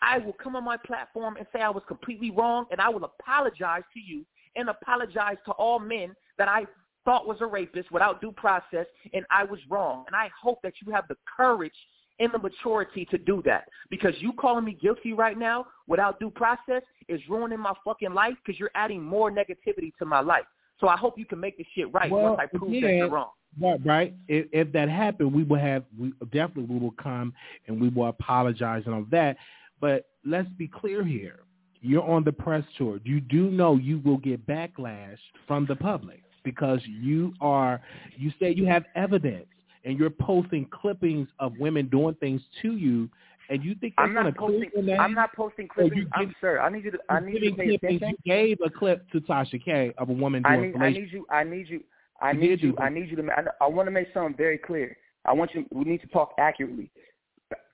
I will come on my platform and say I was completely wrong, and I will apologize to you and apologize to all men that I thought was a rapist without due process, and I was wrong. And I hope that you have the courage and the maturity to do that. Because you calling me guilty right now without due process is ruining my fucking life because you're adding more negativity to my life. So I hope you can make this shit right Well, once I prove that you're wrong. Right, right. If, if that happened, we will have we definitely we will come and we will apologize and all that. But let's be clear here. You're on the press tour. You do know you will get backlash from the public because you are you say you have evidence and you're posting clippings of women doing things to you and you think I'm not posting. I'm not posting clippings. I'm sir. I need you to. I need you to pay attention. You gave a clip to Tasha K of a woman doing. I need. I need you. I need you. I you need you. I need you to. I, I want to make something very clear. I want you. We need to talk accurately.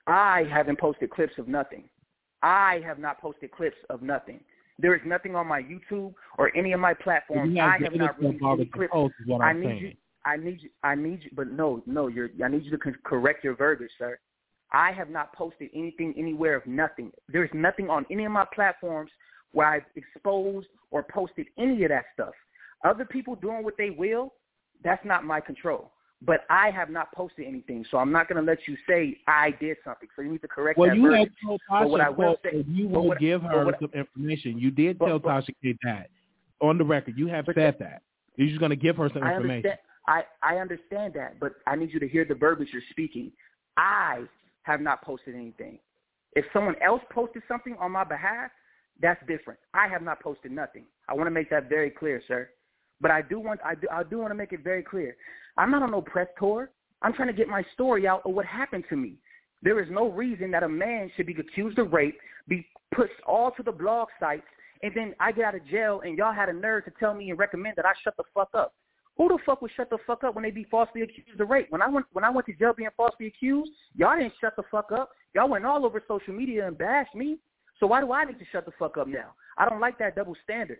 I haven't posted clips of nothing. I have not posted clips of nothing. There is nothing on my YouTube or any of my platforms. I have not released any clips. I need saying. you. I need you. I need you. But no, no. You're. I need you to correct your verbiage, sir. I have not posted anything anywhere of nothing. There's nothing on any of my platforms where I've exposed or posted any of that stuff. Other people doing what they will, that's not my control. But I have not posted anything, so I'm not going to let you say I did something. So you need to correct well, that. Well, you had told Tasha what I will say, you will what, give her what, some information. You did but, tell but, Tasha that on the record. You have said that. You're just going to give her some information. I, I understand that, but I need you to hear the verbiage you're speaking. I have not posted anything. If someone else posted something on my behalf, that's different. I have not posted nothing. I want to make that very clear, sir. But I do want I do I do want to make it very clear. I'm not on no press tour. I'm trying to get my story out of what happened to me. There is no reason that a man should be accused of rape, be pushed all to the blog sites, and then I get out of jail and y'all had a nerve to tell me and recommend that I shut the fuck up. Who the fuck would shut the fuck up when they be falsely accused of rape? When I went when I went to jail being falsely accused, y'all didn't shut the fuck up. Y'all went all over social media and bashed me. So why do I need to shut the fuck up now? I don't like that double standard.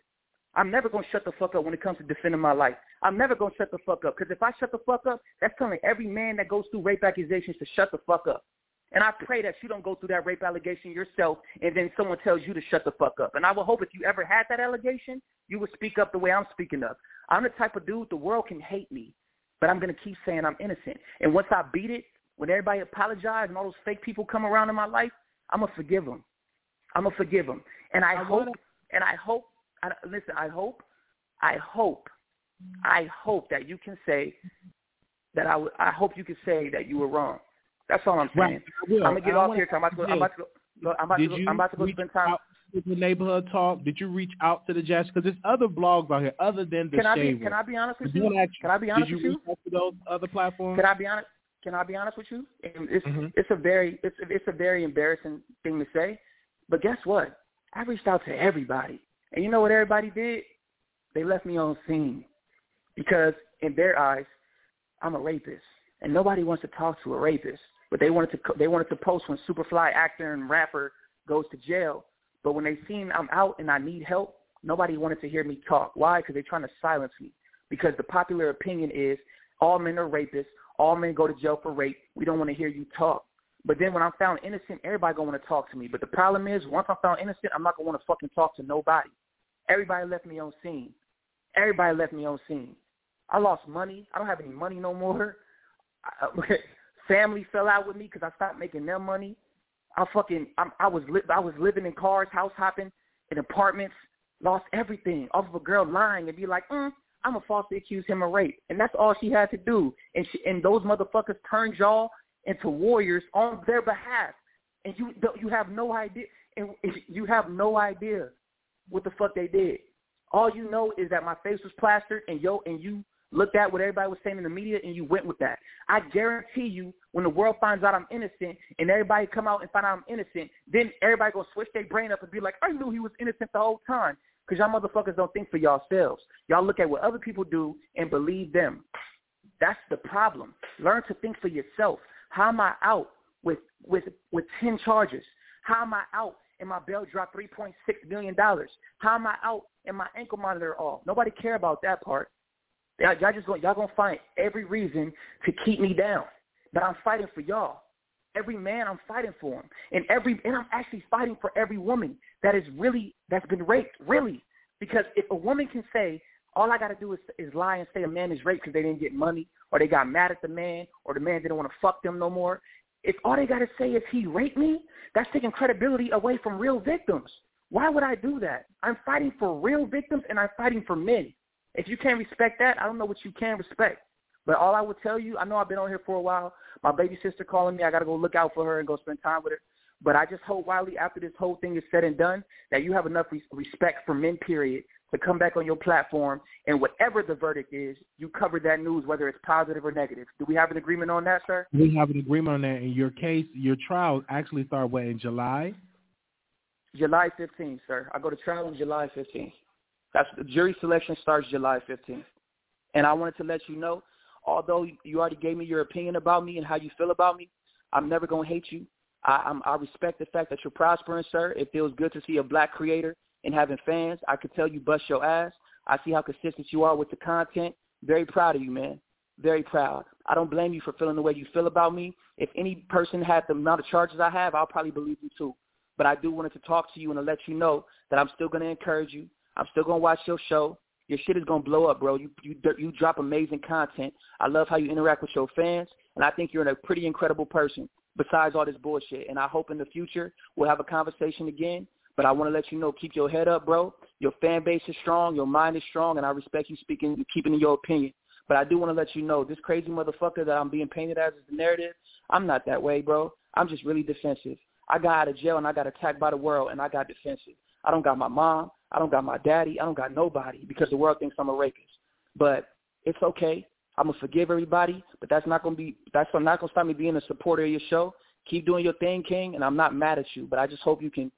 I'm never gonna shut the fuck up when it comes to defending my life. I'm never gonna shut the fuck up because if I shut the fuck up, that's telling every man that goes through rape accusations to shut the fuck up. And I pray that you don't go through that rape allegation yourself and then someone tells you to shut the fuck up. And I will hope if you ever had that allegation, you would speak up the way I'm speaking up. I'm the type of dude the world can hate me, but I'm going to keep saying I'm innocent. And once I beat it, when everybody apologizes and all those fake people come around in my life, I'm going to forgive them. I'm going to forgive them. And I, I hope, wanna... and I hope, I, listen, I hope, I hope, I hope that you can say that I, I hope you can say that you were wrong. That's all I'm saying. Right. I'm gonna get off here. I'm about to go. I'm about to go. I'm about to go, I'm about to go spend time. To the neighborhood talk. Did you reach out to the judge? Because there's other blogs out here other than the can I be, Can I be honest with you? Can I be honest with you? Did you reach out to those other platforms? Can I be honest? Can I be honest with you? It's mm-hmm. it's a very it's it's a very embarrassing thing to say, but guess what? I reached out to everybody, and you know what everybody did? They left me on seen because in their eyes, I'm a rapist, and nobody wants to talk to a rapist. But they wanted to they wanted to post when Superfly actor and rapper goes to jail. But when they seen I'm out and I need help, nobody wanted to hear me talk. Why? Because they're trying to silence me. Because the popular opinion is all men are rapists, all men go to jail for rape. We don't want to hear you talk. But then when I'm found innocent, everybody gonna want to talk to me. But the problem is, once I'm found innocent, I'm not gonna want to fucking talk to nobody. Everybody left me on seen. Everybody left me on seen. I lost money. I don't have any money no more. I, Family fell out with me because I stopped making them money. I fucking I'm, I was li- I was living in cars, house hopping in apartments, lost everything off of a girl lying and be like, mm, I'm gonna falsely accuse him of rape, and that's all she had to do. And she, and those motherfuckers turned y'all into warriors on their behalf, and you you have no idea, and you have no idea what the fuck they did. All you know is that my face was plastered, and yo and you looked at what everybody was saying in the media and you went with that. I guarantee you when the world finds out I'm innocent and everybody come out and find out I'm innocent, then everybody gonna switch their brain up and be like, I knew he was innocent the whole time. Because y'all motherfuckers don't think for yourselves. Y'all look at what other people do and believe them. That's the problem. Learn to think for yourself. How am I out with with with ten charges? How am I out and my bail dropped three point six million dollars? How am I out and my ankle monitor off? Nobody care about that part. Y'all, y'all just going y'all gonna find every reason to keep me down. But I'm fighting for y'all. Every man, I'm fighting for him, and every and I'm actually fighting for every woman that is really that's been raped, really. Because if a woman can say all I got to do is is lie and say a man is raped because they didn't get money or they got mad at the man or the man didn't want to fuck them no more. If all they got to say is he raped me, that's taking credibility away from real victims. Why would I do that? I'm fighting for real victims and I'm fighting for men. If you can't respect that, I don't know what you can respect. But all I would tell you, I know I've been on here for a while. My baby sister calling me. I got to go look out for her and go spend time with her. But I just hope, Wiley, after this whole thing is said and done, that you have enough respect for men, period, to come back on your platform and whatever the verdict is, you cover that news, whether it's positive or negative. Do we have an agreement on that, sir? We have an agreement on that. In your case, your trial actually started what in July? July 15th, sir. I go to trial on July 15th. That's the jury selection starts July 15th. And I wanted to let you know, although you already gave me your opinion about me and how you feel about me, I'm never gonna hate you. I, I'm, I respect the fact that you're prospering, sir. It feels good to see a black creator and having fans. I could tell you bust your ass. I see how consistent you are with the content. Very proud of you, man. Very proud. I don't blame you for feeling the way you feel about me. If any person had the amount of charges I have, I'll probably believe you too. But I do wanted to talk to you and to let you know that I'm still going to encourage you. I'm still to watch your show. Your shit is to blow up, bro. You, you you drop amazing content. I love how you interact with your fans, and I think you're a pretty incredible person besides all this bullshit. And I hope in the future we'll have a conversation again. But I want to let you know, keep your head up, bro. Your fan base is strong, your mind is strong, and I respect you speaking, keeping your opinion. But I do want to let you know, this crazy motherfucker that I'm being painted as is the narrative, I'm not that way, bro. I'm just really defensive. I got out of jail and I got attacked by the world and I got defensive. I don't got my mom. I don't got my daddy. I don't got nobody because the world thinks I'm a rapist. But it's okay. I'm gonna forgive everybody, but that's not gonna be that's not gonna stop me being a supporter of your show. Keep doing your thing, King, and I'm not mad at you, but I just hope you can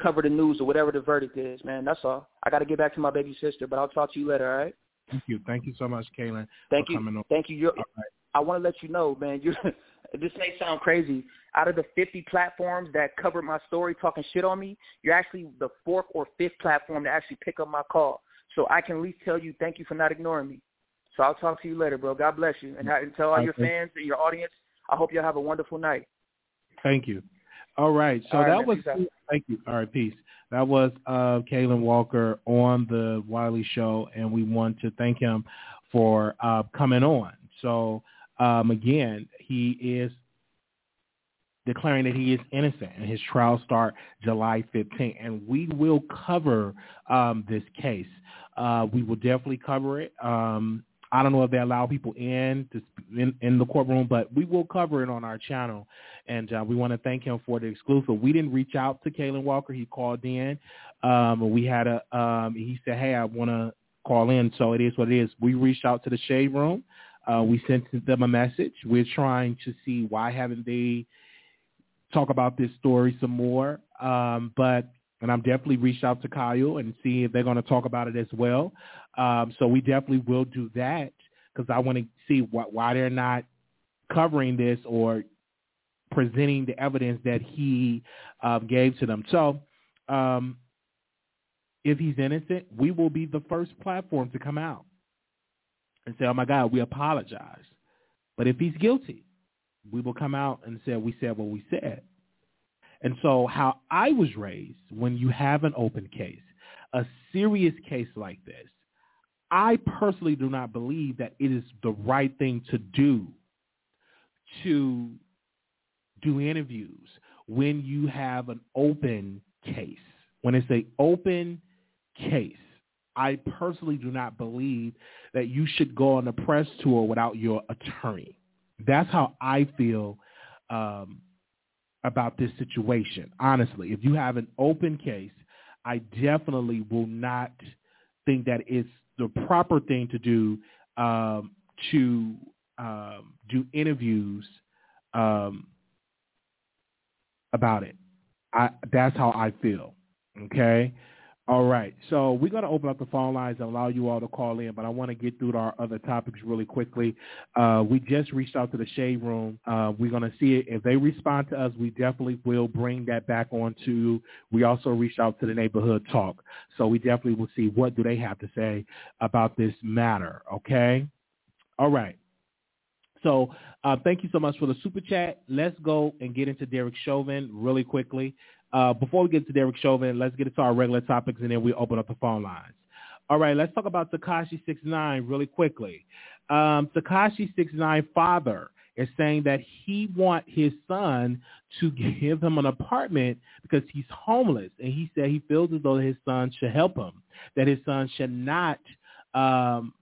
cover the news or whatever the verdict is, man. That's all. I got to get back to my baby sister, but I'll talk to you later. All right. Thank you. Thank you so much, Kaalan. Thank you. Thank you. You're, right. I want to let you know, man. You this may sound crazy. Out of the 50 platforms that covered my story talking shit on me, you're actually the fourth or fifth platform to actually pick up my call. So I can at least tell you thank you for not ignoring me. So I'll talk to you later, bro. God bless you. And, and tell all your fans and your audience, I hope you all have a wonderful night. Thank you. All right. So all right, that was thank you. All right, peace. That was uh Kaalan Walker on the Wiley show and we want to thank him for uh coming on. So um again, he is declaring that he is innocent and his trial start July 15th and we will cover um this case. Uh we will definitely cover it. Um I don't know if they allow people in to in, in the courtroom, but we will cover it on our channel. And uh, we want to thank him for the exclusive. We didn't reach out to Kaalan Walker. He called in. Um, we had a. Um, he said, "Hey, I want to call in." So it is what it is. We reached out to the Shade Room. Uh, we sent them a message. We're trying to see why haven't they talk about this story some more. Um, but and I'm definitely reached out to Kyle and see if they're going to talk about it as well. Um, so we definitely will do that because I want to see what, why they're not covering this or presenting the evidence that he uh, gave to them. So um, if he's innocent, we will be the first platform to come out and say, oh, my God, we apologize. But if he's guilty, we will come out and say, we said what we said. And so how I was raised, when you have an open case, a serious case like this, I personally do not believe that it is the right thing to do to do interviews when you have an open case. When it's an open case, I personally do not believe that you should go on a press tour without your attorney. That's how I feel um, about this situation. Honestly, if you have an open case, I definitely will not think that it's the proper thing to do um, to um, do interviews um, about it. I, that's how I feel. Okay. All right. So we're going to open up the phone lines and allow you all to call in, but I want to get through to our other topics really quickly. Uh, we just reached out to the Shade Room. Uh, we're going to see it. If they respond to us, we definitely will bring that back on to. We also reached out to the Neighborhood Talk. So we definitely will see what do they have to say about this matter. Okay. All right. So uh, thank you so much for the super chat. Let's go and get into Derek Chauvin really quickly. Uh, before we get to Derek Chauvin, let's get into our regular topics, and then we open up the phone lines. All right, let's talk about Tekashi Six Nine really quickly. Um, Tekashi Six Nine father is saying that he want his son to give him an apartment because he's homeless, and he said he feels as though his son should help him, that his son should not um,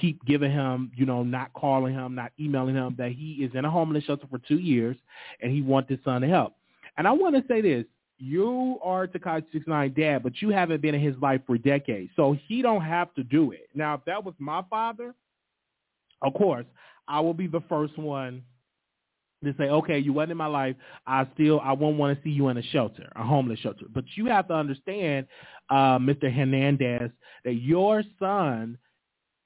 keep giving him, you know, not calling him, not emailing him, that he is in a homeless shelter for two years and he wants his son to help. And I want to say this. You are Six Nine dad, but you haven't been in his life for decades. So he don't have to do it. Now, if that was my father, of course, I will be the first one to say, okay, you wasn't in my life. I still, I won't want to see you in a shelter, a homeless shelter. But you have to understand, uh, Mr. Hernandez, that your son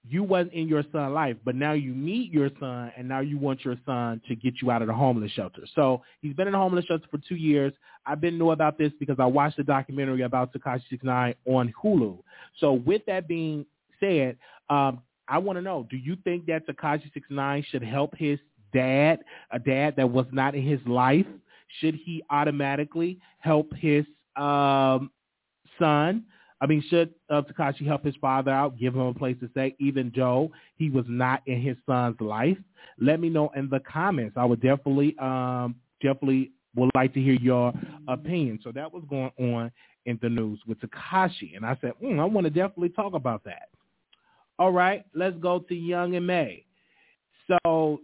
you wasn't in your son's life, but now you meet your son, and now you want your son to get you out of the homeless shelter. So he's been in the homeless shelter for two years. I've been know about this because I watched the documentary about Tekashi Six Nine on Hulu. So with that being said, um, I want to know: Do you think that Tekashi Six Nine should help his dad, a dad that was not in his life? Should he automatically help his um, son? I mean, should uh, Tekashi help his father out, give him a place to stay, even though he was not in his son's life? Let me know in the comments. I would definitely, um, definitely would like to hear your opinion. So that was going on in the news with Tekashi, and I said, mm, I want to definitely talk about that. All right, let's go to Young and May. So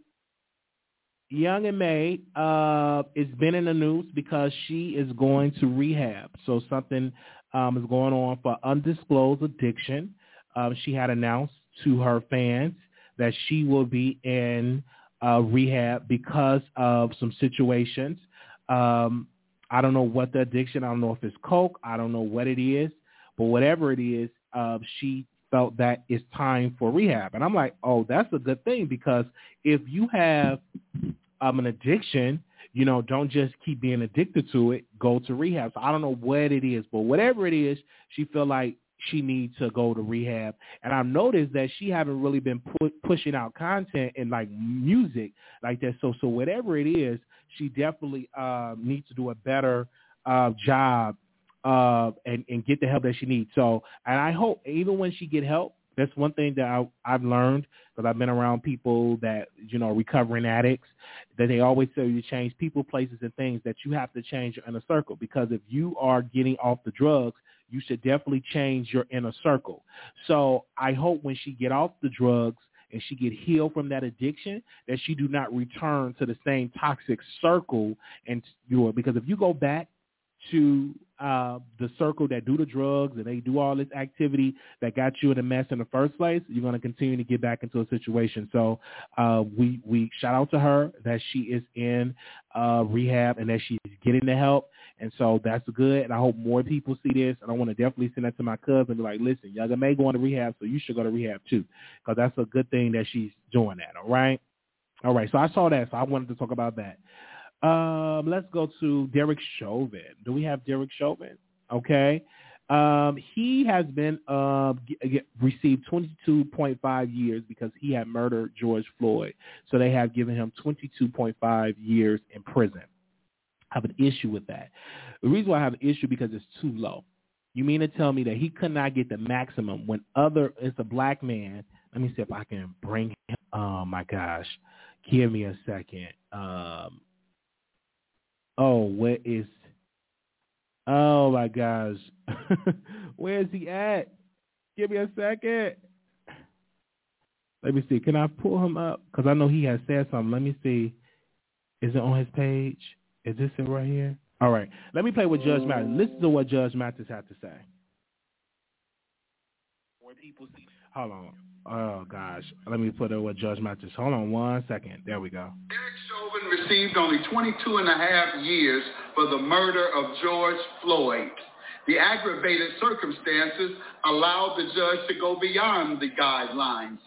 Young M.A. uh, has been in the news because she is going to rehab. So something um, is going on for undisclosed addiction. Um, she had announced to her fans that she will be in uh, rehab because of some situations. Um, I don't know what the addiction. I don't know if it's coke. I don't know what it is, but whatever it is, uh, she felt that it's time for rehab. And I'm like, oh, that's a good thing because if you have um, an addiction you know, don't just keep being addicted to it. Go to rehab. So I don't know what it is, but whatever it is, she feel like she needs to go to rehab. And I've noticed that she haven't really been pu- pushing out content and like music like that. So so whatever it is, she definitely uh, needs to do a better uh, job uh, and and get the help that she needs. So and I hope even when she get help, that's one thing that I, I've learned because I've been around people that you know recovering addicts that they always tell you to change people, places, and things that you have to change your inner circle because if you are getting off the drugs, you should definitely change your inner circle. So I hope when she get off the drugs and she get healed from that addiction, that she do not return to the same toxic circle and you know, because if you go back to uh, the circle that do the drugs and they do all this activity that got you in a mess in the first place, you're going to continue to get back into a situation. So uh, we we shout out to her that she is in uh, rehab and that she's getting the help. And so that's good. And I hope more people see this. And I want to definitely send that to my cousin and be like, listen, Young M.A. going to rehab, so you should go to rehab too, because that's a good thing that she's doing that. All right. All right. So I saw that, so I wanted to talk about that. Um, let's go to Derek Chauvin. Do we have Derek Chauvin? Okay. Um, he has been uh, get, received 22.5 years because he had murdered George Floyd. So they have given him 22.5 years in prison. I have an issue with that. The reason why I have an issue because it's too low. You mean to tell me that he could not get the maximum when other it's a black man? Let me see if I can bring him. Oh my gosh, give me a second. Um, Oh, where is? Oh my gosh, where is he at? Give me a second. Let me see. Can I pull him up? Because I know he has said something. Let me see. Is it on his page? Is this it right here? All right. Let me play with Judge Mathis. Listen to what Judge Mathis had to say. When people see, hold on. Oh gosh, let me put it with Judge Mathis. Hold on one second. There we go. Derek Chauvin received only 22 and a half years for the murder of George Floyd. The aggravated circumstances allowed the judge to go beyond the guidelines.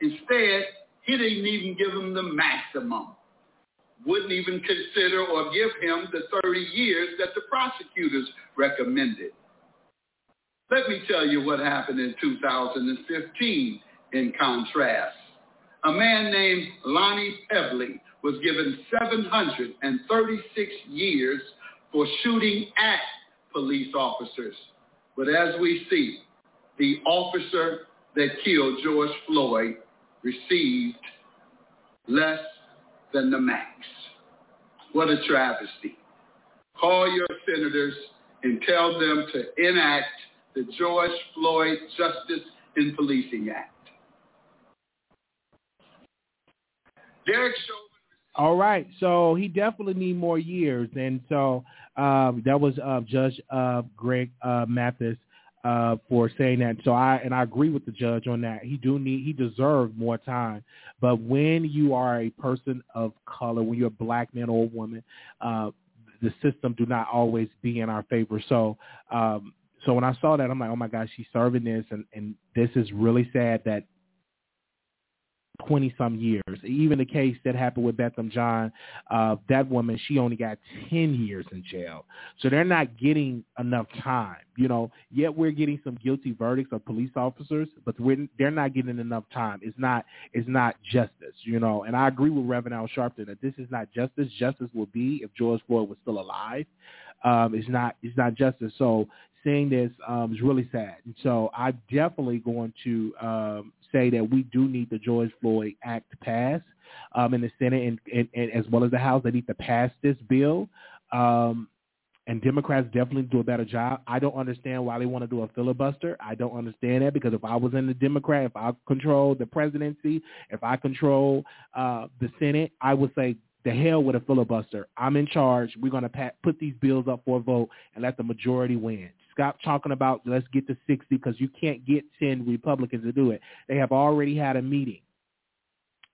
Instead, he didn't even give him the maximum. Wouldn't even consider or give him the 30 years that the prosecutors recommended. Let me tell you what happened in 2015 in contrast. A man named Lonnie Pebley was given 736 years for shooting at police officers. But as we see, the officer that killed George Floyd received less than the max. What a travesty. Call your senators and tell them to enact the George Floyd Justice in Policing Act. Derek Chauvin. All right, so he definitely need more years, and so um, that was uh, Judge uh, Greg uh, Mathis uh, for saying that. So I and I agree with the judge on that. He do need he deserved more time. But when you are a person of color, when you're a black man or woman, uh, the system do not always be in our favor. So um, so when I saw that, I'm like, oh my gosh, she's serving this, and and this is really sad that 20 some years. Even the case that happened with Botham Jean, uh, that woman, she only got 10 years in jail. So they're not getting enough time, you know, yet we're getting some guilty verdicts of police officers, but we're, they're not getting enough time. It's not, it's not justice, you know, and I agree with Reverend Al Sharpton that this is not justice. Justice will be if George Floyd was still alive. Um, it's not, it's not justice. So seeing this um, is really sad. And so I'm definitely going to um, say that we do need the George Floyd Act passed um, in the Senate and, and, and, as well as the House. They need to pass this bill. Um, and Democrats definitely do a better job. I don't understand why they want to do a filibuster. I don't understand that because if I was in the Democrat, if I control the presidency, if I control uh, the Senate, I would say the hell with a filibuster. I'm in charge. We're going to pat, put these bills up for a vote and let the majority win. Stop talking about let's get to 60 because you can't get 10 Republicans to do it. They have already had a meeting.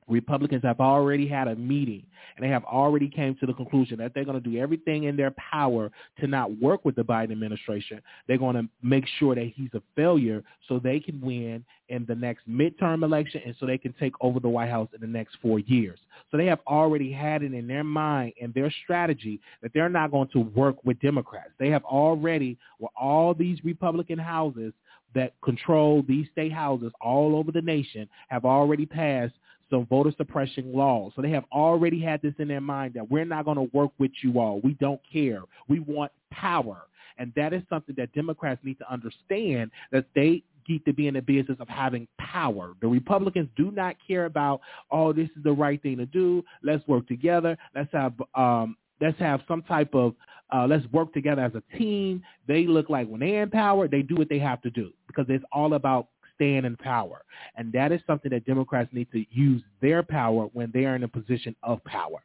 Republicans have already had a meeting and they have already came to the conclusion that they're going to do everything in their power to not work with the Biden administration. They're going to make sure that he's a failure so they can win in the next midterm election and so they can take over the White House in the next four years. So they have already had it in their mind and their strategy that they're not going to work with Democrats. They have already, with all these Republican houses that control these state houses all over the nation, have already passed some voter suppression laws. So they have already had this in their mind that we're not going to work with you all. We don't care. We want power. And that is something that Democrats need to understand that they need to be in the business of having power. The Republicans do not care about, oh, this is the right thing to do. Let's work together. Let's have um, let's have some type of uh, let's work together as a team. They look like when they're in power, they do what they have to do because it's all about stand in power. And that is something that Democrats need to use their power when they are in a position of power.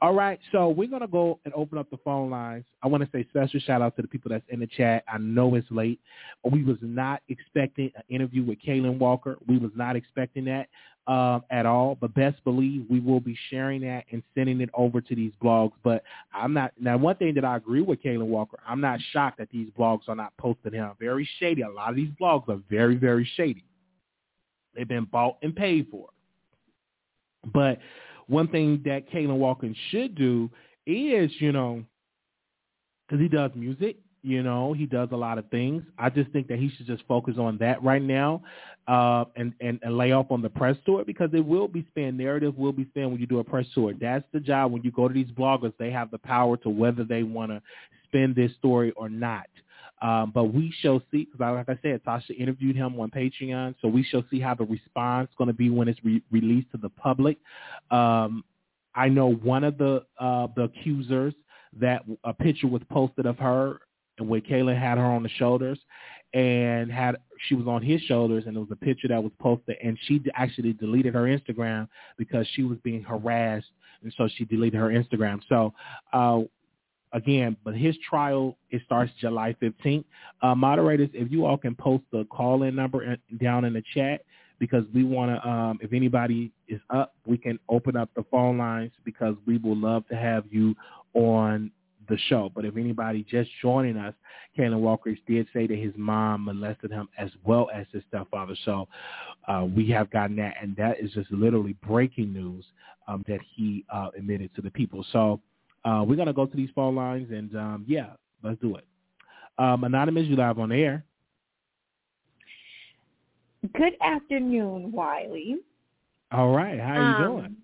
All right, so we're going to go and open up the phone lines. I want to say special shout out to the people that's in the chat. I know it's late. We was not expecting an interview with Kaalan Walker. We was not expecting that um, at all, but best believe we will be sharing that and sending it over to these blogs. But I'm not now. One thing that I agree with Kaalan Walker, I'm not shocked that these blogs are not posting him. Very shady. A lot of these blogs are very, very shady. They've been bought and paid for. But one thing that Kaalan Walker should do is, you know, because he does music, you know, he does a lot of things. I just think that he should just focus on that right now uh, and, and, and lay off on the press tour because it will be spent. Narrative will be spent when you do a press tour. That's the job. When you go to these bloggers, they have the power to whether they want to spin this story or not. Um, but we shall see, because like I said, Tasha interviewed him on Patreon, so we shall see how the response is going to be when it's re- released to the public. Um, I know one of the uh, the accusers that a picture was posted of her and where Kaalan had her on the shoulders and had she was on his shoulders and it was a picture that was posted and she actually deleted her Instagram because she was being harassed and so she deleted her Instagram. So uh again, but his trial it starts July 15th. Uh, moderators, if you all can post the call-in number down in the chat because we want to, um, if anybody is up, we can open up the phone lines because we will love to have you on the show. But if anybody just joining us, Kaalan Walker did say that his mom molested him as well as his stepfather. So uh, we have gotten that, and that is just literally breaking news um, that he uh, admitted to the people. So uh, we're going to go to these phone lines, and um, yeah, let's do it. Um, Anonymous, you live on air. Good afternoon, Wiley. All right. How are you um, doing?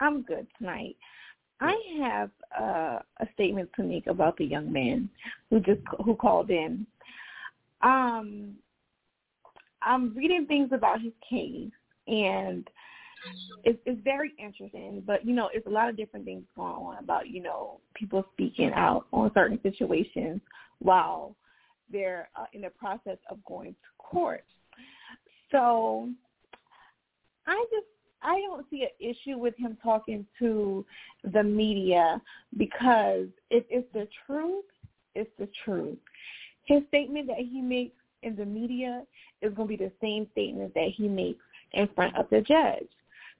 I'm good tonight. I have uh, a statement to make about the young man who just who called in. Um, I'm reading things about his case, and it's, it's very interesting. But you know, it's a lot of different things going on about you know people speaking out on certain situations while they're uh, in the process of going to court. So I just I don't see an issue with him talking to the media because if it's the truth, it's the truth. His statement that he makes in the media is going to be the same statement that he makes in front of the judge.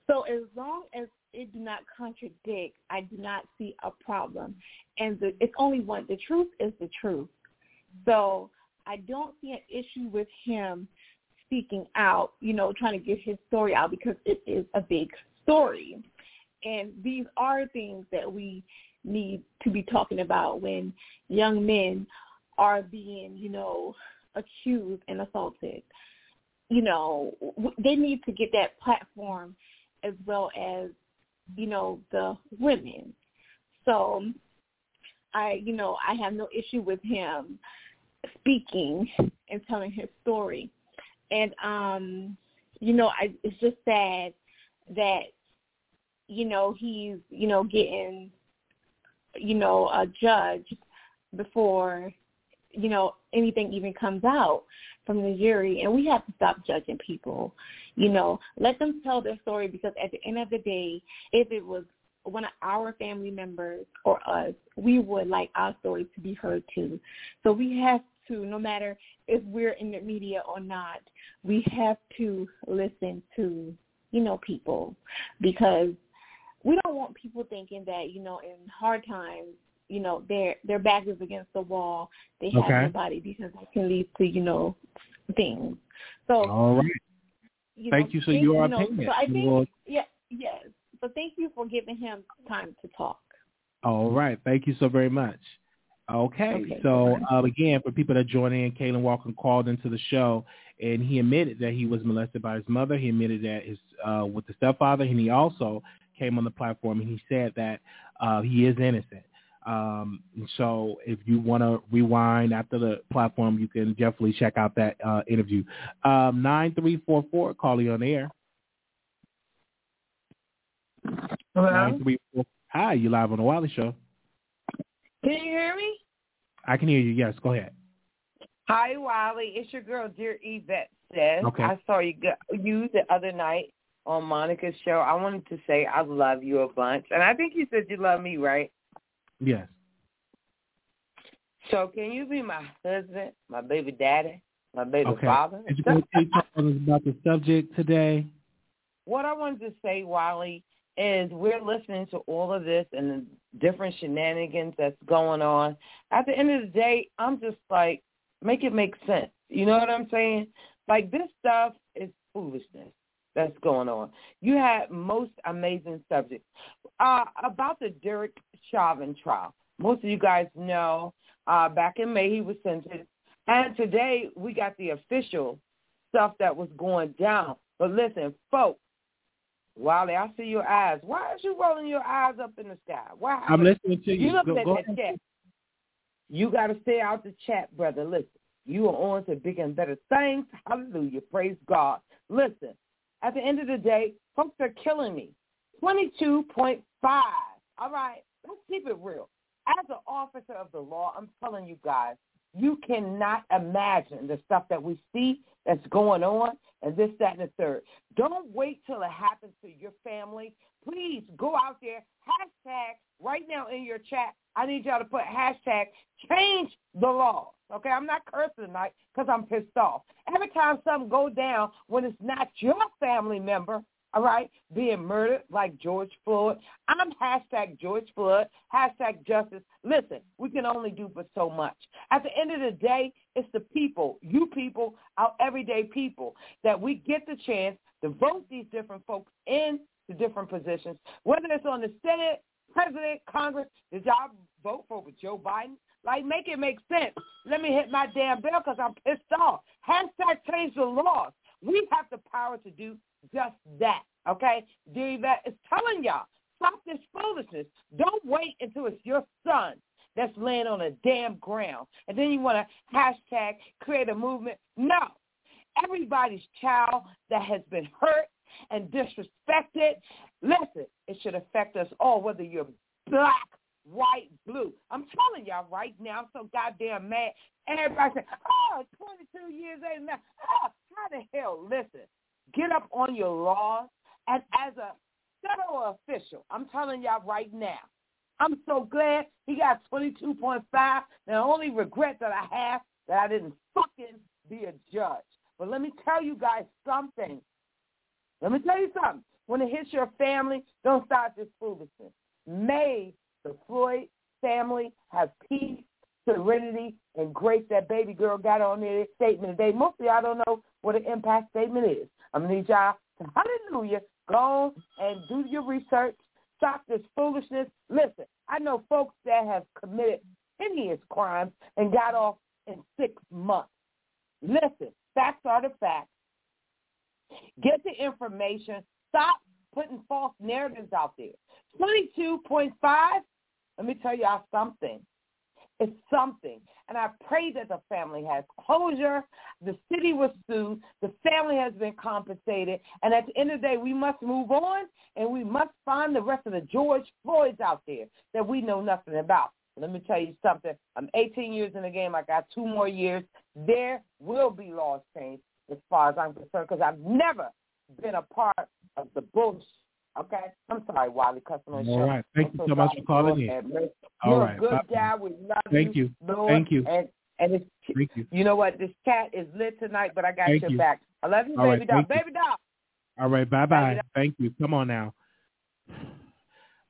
So as long as it do not contradict, I do not see a problem. And the, it's only one. The truth is the truth. So I don't see an issue with him speaking out, you know, trying to get his story out because it is a big story. And these are things that we need to be talking about when young men are being, you know, accused and assaulted. You know, they need to get that platform as well as, you know, the women. So I, you know, I have no issue with him speaking and telling his story. And um, you know, I it's just sad that you know he's you know getting you know a judge before you know anything even comes out from the jury. And we have to stop judging people you know. Let them tell their story because at the end of the day if it was one of our family members or us we would like our story to be heard too. So we have to no matter if we're in the media or not we have to listen to you know people because we don't want people thinking that you know in hard times you know their their back is against the wall they have Okay. nobody because that can lead to you know things so All right. you Thank know, you. So think- your know, opinion. so I think Well- yeah yes so thank you for giving him time to talk All right. Thank you so very much. Okay. Okay. So uh, again, for people that join in, Kaalan Walker called into the show, and he admitted that he was molested by his mother. He admitted that his uh, with the stepfather, and he also came on the platform and he said that uh, he is innocent. Um, so if you want to rewind after the platform, you can definitely check out that uh, interview. Um, nine three four four, call you on the air. Nine three four. Hi, you live on the Wiley Show. Can you hear me? I can hear you. Yes, go ahead. Hi, Wiley. It's your girl, dear Yvette says. Okay. I saw you go, you the other night on Monica's show. I wanted to say I love you a bunch, and I think you said you love me, right? Yes. So can you be my husband, my baby daddy, my baby Okay. father? Did you want to talk us about the subject today? what I wanted to say, Wiley, is we're listening to all of this and the different shenanigans that's going on. At the end of the day, I'm just like, make it make sense. You know what I'm saying? Like this stuff is foolishness that's going on. You had most amazing subjects. Uh, about the Derek Chauvin trial. Most of you guys know uh, back in May he was sentenced. And today we got the official stuff that was going down. But listen, folks, Wiley, I see your eyes. Why is you rolling your eyes up in the sky? Why? I'm listening to you. You look Go- at go that chat. You got to stay out the chat, brother. Listen, you are on to bigger and better things. Hallelujah. Praise God. Listen, at the end of the day, folks are killing me. 22.5. All right, let's keep it real. As an officer of the law, I'm telling you guys, you cannot imagine the stuff that we see that's going on and this, that, and the third. Don't wait till it happens to your family. Please go out there, hashtag right now in your chat. I need y'all to put hashtag change the law. Okay, I'm not cursing tonight because I'm pissed off. Every time something go down when it's not your family member, all right, being murdered like George Floyd, I'm hashtag George Floyd, hashtag justice. Listen, we can only do but so much. At the end of the day, it's the people, you people, our everyday people, that we get the chance to vote these different folks in to different positions, whether it's on the Senate, President, Congress. Did y'all vote for Joe Biden? Like, make it make sense. Let me hit my damn bell because I'm pissed off. Hashtag change the laws. We have the power to do just that, okay? Dear Yvette is telling y'all, stop this foolishness. Don't wait until it's your son that's laying on a damn ground. And then you want to hashtag create a movement. No. Everybody's child that has been hurt and disrespected, listen, it should affect us all, whether you're black, white, blue. I'm telling y'all right now, I'm so goddamn mad. Everybody say, oh, 22 years old now. Oh, how the hell? Listen, get up on your laws. And as a federal official, I'm telling y'all right now, I'm so glad he got 22.5. The only regret that I have that I didn't fucking be a judge. But let me tell you guys something. Let me tell you something. When it hits your family, don't start this foolishness. May the Floyd family have peace, serenity, and grace that baby girl got on their statement today. Mostly I don't know what an impact statement is. I'm going to need y'all to, hallelujah, go and do your research. Stop this foolishness. Listen, I know folks that have committed heinous crimes and got off in six months. Listen, facts are the facts. Get the information. Stop putting false narratives out there. 22.5, let me tell y'all something. It's something. And I pray that the family has closure. The city was sued. The family has been compensated. And at the end of the day, we must move on and we must find the rest of the George Floyds out there that we know nothing about. Let me tell you something. I'm 18 years in the game. I got two more years. There will be laws changed as far as I'm concerned because I've never been a part of the bullshit. Okay? I'm sorry, Wiley, customer All show. right. Thank I'm you so, much for calling in. You're All right. a good Bye. guy. We love Thank you. Lord. Thank you. And, and it's, Thank you. You know what? This chat is lit tonight, but I got Thank your you. back. I love you, All baby right. doll. Baby doll. All right. Bye-bye. Thank you. Come on now.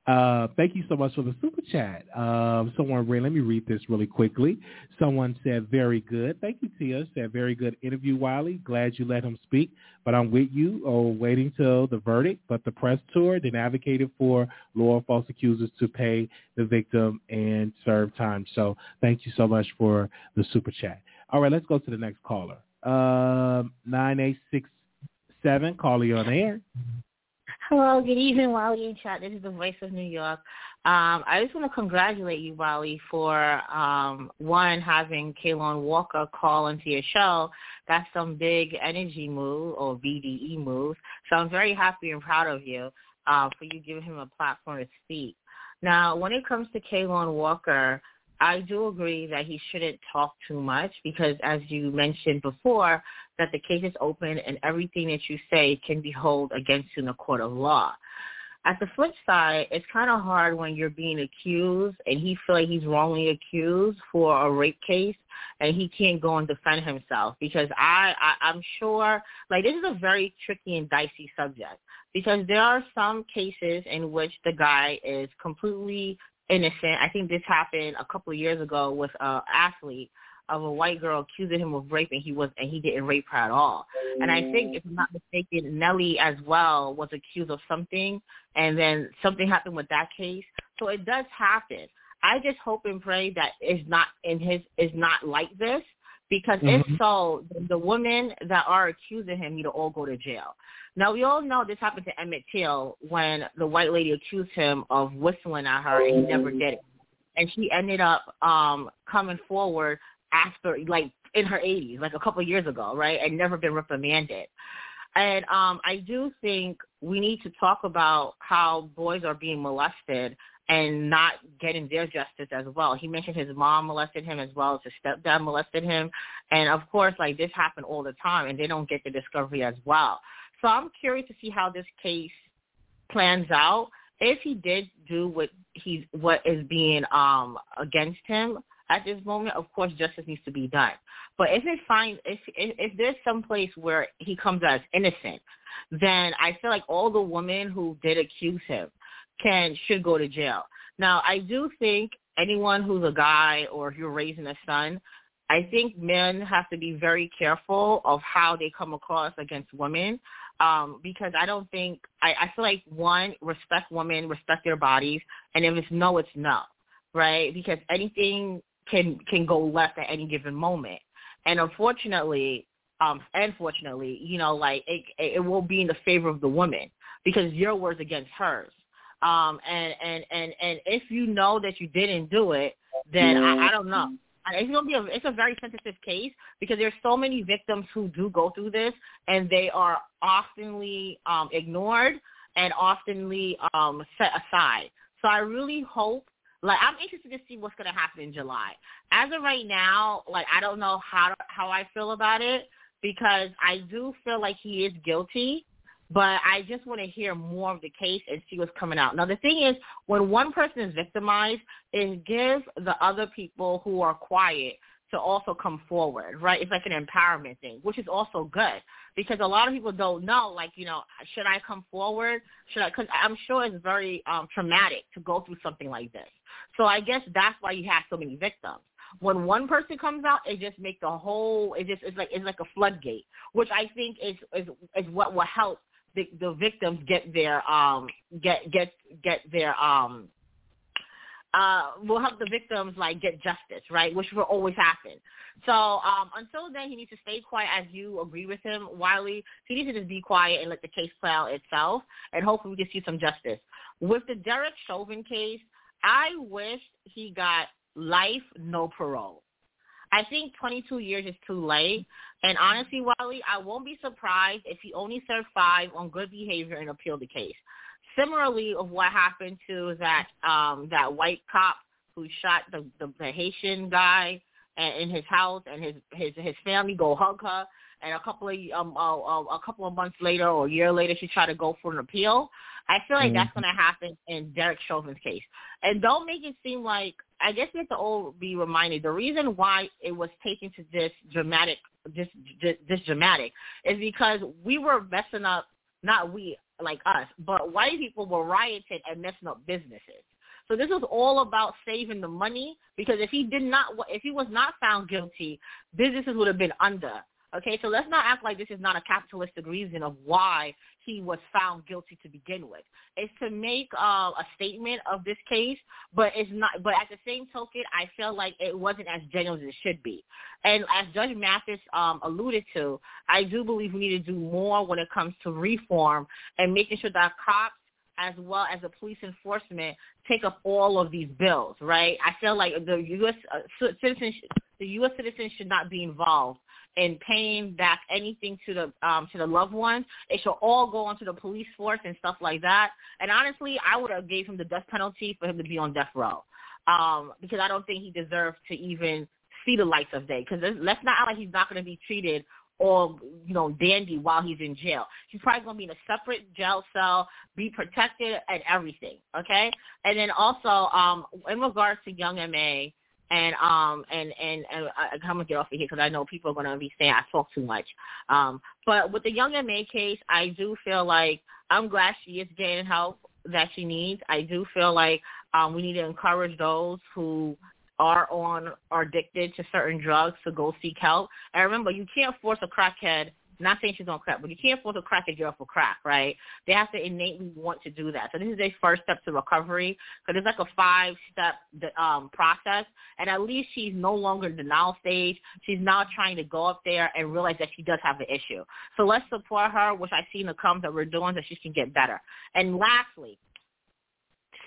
Uh, thank you so much for the super chat. Um, someone, let me read this really quickly. Someone said, very good. Thank you, Tia. Said, very good interview, Wiley. Glad you let him speak. But I'm with you, oh, waiting till the verdict. But the press tour then advocated for law false accusers to pay the victim and serve time. So thank you so much for the super chat. All right, let's go to the next caller. Um, 9867, caller, you on air. Hello, good evening, Wally and Chat. This is the Voice of New York. Um, I just want to congratulate you, Wally, for um, one having Kaalan Walker call into your show. That's some big energy move or BDE move. So I'm very happy and proud of you uh, for you giving him a platform to speak. Now, when it comes to Kaalan Walker, I do agree that he shouldn't talk too much because, as you mentioned before, that the case is open and everything that you say can be held against you in a court of law. At the flip side, it's kind of hard when you're being accused and he feel like he's wrongly accused for a rape case and he can't go and defend himself because I, I I'm sure like this is a very tricky and dicey subject because there are some cases in which the guy is completely innocent. I think this happened a couple of years ago with an athlete of a white girl accusing him of rape and he was and he didn't rape her at all. And I think if I'm not mistaken, Nelly as well was accused of something and then something happened with that case. So it does happen. I just hope and pray that it's not in his is not like this because mm-hmm. if so, the women that are accusing him need to all go to jail. Now we all know this happened to Emmett Till when the white lady accused him of whistling at her and he never did it. And she ended up um coming forward after like in her 80s, like a couple of years ago, right? And never been reprimanded. And um I do think we need to talk about how boys are being molested and not getting their justice as well. He mentioned his mom molested him as well as his stepdad molested him. And of course, like this happened all the time and they don't get the discovery as well. So I'm curious to see how this case plans out. If he did do what he's what is being um against him at this moment, of course justice needs to be done. But if it finds if if, if there's some place where he comes as innocent, then I feel like all the women who did accuse him can should go to jail. Now I do think anyone who's a guy or if you're raising a son, I think men have to be very careful of how they come across against women um, because I don't think I, I feel like one respect women, respect their bodies, and if it's no, it's no, right? Because anything can can go left at any given moment, and unfortunately, um, unfortunately, you know, like it it will be in the favor of the woman because your words against hers. Um, and and and and if you know that you didn't do it, then I, I don't know it's gonna be a it's a very sensitive case because there's so many victims who do go through this and they are oftenly um ignored and oftenly um set aside. So I really hope like I'm interested to see what's gonna happen in July. As of right now, like I don't know how how I feel about it because I do feel like he is guilty, but I just want to hear more of the case and see what's coming out. Now, the thing is, when one person is victimized, it gives the other people who are quiet to also come forward, right? It's like an empowerment thing, which is also good because a lot of people don't know, like, you know, should I come forward? Should I? Because I'm sure it's very um, traumatic to go through something like this. So I guess that's why you have so many victims. When one person comes out, it just makes the whole. It just it's like it's like a floodgate, which I think is is is what will help the, victims get their um get get get their um uh, will help the victims like get justice, right? Which will always happen. So um, until then, he needs to stay quiet. As you agree with him, Wiley, he needs to just be quiet and let the case play out itself, and hopefully we can see some justice. With the Derek Chauvin case, I wish he got life, no parole. I think 22 years is too late. And honestly, Wiley, I won't be surprised if he only served five on good behavior and appeal the case similarly of what happened to that um that white cop who shot the the, the Haitian guy in his house and his his his family go hug her and a couple of um uh, a couple of months later or a year later she tried to go for an appeal. I feel like mm-hmm. that's going to happen in Derek Chauvin's case. And don't make it seem like I guess we have to all be reminded the reason why it was taken to this dramatic this this, this dramatic is because we were messing up not we like us, but white people were rioting and messing up businesses. So this was all about saving the money because if he did not, if he was not found guilty, businesses would have been under. Okay, so let's not act like this is not a capitalistic reason of why he was found guilty to begin with. It's to make uh, a statement of this case, but it's not. But at the same token, I feel like it wasn't as genuine as it should be. And as Judge Mathis um, alluded to, I do believe we need to do more when it comes to reform and making sure that cops as well as the police enforcement take up all of these bills, right? I feel like the U.S. Uh, citizens, the U.S. citizens should not be involved in paying back anything to the um, to the loved ones. It should all go onto the police force and stuff like that. And honestly, I would have gave him the death penalty for him to be on death row um, because I don't think he deserved to even see the lights of day. Because let's not act like he's not going to be treated all you know dandy while he's in jail. He's probably going to be in a separate jail cell, be protected and everything. Okay, and then also um, in regards to Young M.A and um and and, and I, I'm gonna get off of here because I know people are gonna be saying I talk too much. Um, but with the Young M.A case, I do feel like I'm glad she is getting help that she needs. I do feel like um we need to encourage those who are on are addicted to certain drugs to go seek help. And remember, you can't force a crackhead not saying she's on crack, but you can't force a crack a girl for crack, right? They have to innately want to do that. So this is their first step to recovery because it's like a five-step um, process. And at least she's no longer in the denial stage. She's now trying to go up there and realize that she does have the issue. So let's support her, which I see in the comments that we're doing, so she can get better. And lastly,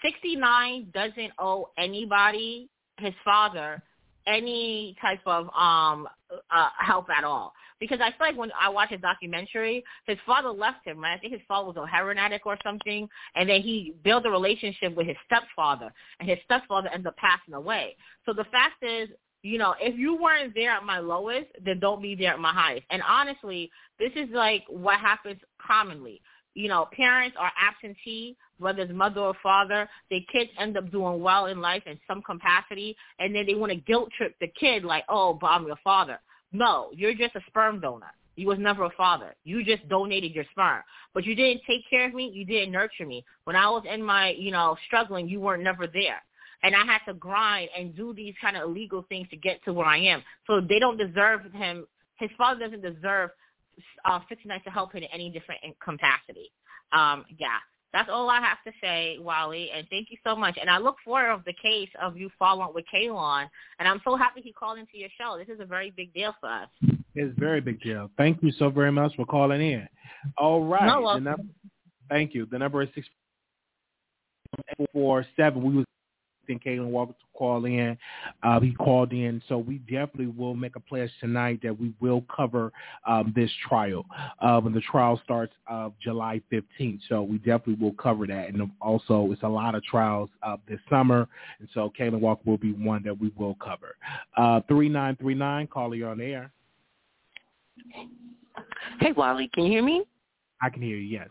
69 doesn't owe anybody, his father, any type of um uh help at all because I feel like when I watched his documentary, his father left him, right? I think his father was a heroin addict or something, and then he built a relationship with his stepfather, and his stepfather ended up passing away. So the fact is, you know, if you weren't there at my lowest, then don't be there at my highest. And honestly, this is like what happens commonly. You know, parents are absentee, whether it's mother or father. Their kids end up doing well in life in some capacity, and then they want to guilt trip the kid like, oh, but I'm your father. No, you're just a sperm donor. You was never a father. You just donated your sperm. But you didn't take care of me. You didn't nurture me. When I was in my, you know, struggling, you weren't never there. And I had to grind and do these kind of illegal things to get to where I am. So they don't deserve him. His father doesn't deserve uh, 59 to help him in any different capacity. Um, yeah. That's all I have to say, Wally, and thank you so much. And I look forward of the case of you following with Kaalan, and I'm so happy he called into your show. This is a very big deal for us. It's a very big deal. Thank you so very much for calling in. All right. No, the number, thank you. The number is six four seven. We was think Kaalan Walker to call in. Uh, he called in, so we definitely will make a pledge tonight that we will cover um, this trial. Um, and the trial starts uh, July 15th, so we definitely will cover that. And also, it's a lot of trials uh, this summer, and so Kaalan Walker will be one that we will cover. Uh, 3939, caller, you're on air. Hey, Wally, can you hear me? I can hear you. Yes.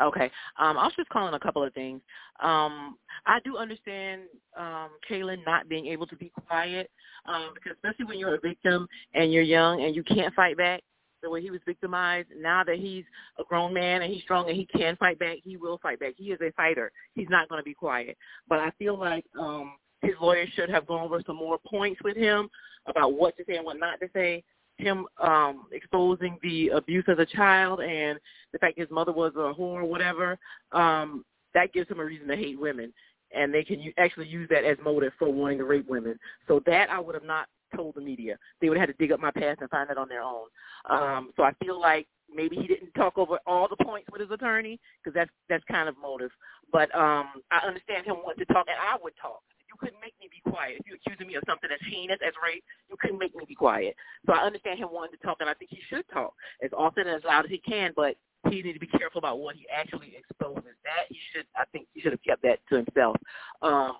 Okay. Um, I was just calling a couple of things. Um, I do understand um, Kaalan not being able to be quiet, um, because especially when you're a victim and you're young and you can't fight back the way he was victimized. Now that he's a grown man and he's strong and he can fight back, he will fight back. He is a fighter. He's not going to be quiet. But I feel like um, his lawyer should have gone over some more points with him about what to say and what not to say him um exposing the abuse as a child and the fact his mother was a whore or whatever, um, that gives him a reason to hate women. And they can actually use that as motive for wanting to rape women. So that I would have not told the media. They would have had to dig up my past and find that on their own. Um, so I feel like maybe he didn't talk over all the points with his attorney because that's that's kind of motive. But um, I understand him wanting to talk, and I would talk you couldn't make me be quiet. If you're accusing me of something as heinous as rape, you couldn't make me be quiet. So I understand him wanting to talk, and I think he should talk as often and as loud as he can. But he needs to be careful about what he actually exposes. That he should, I think, he should have kept that to himself. Um,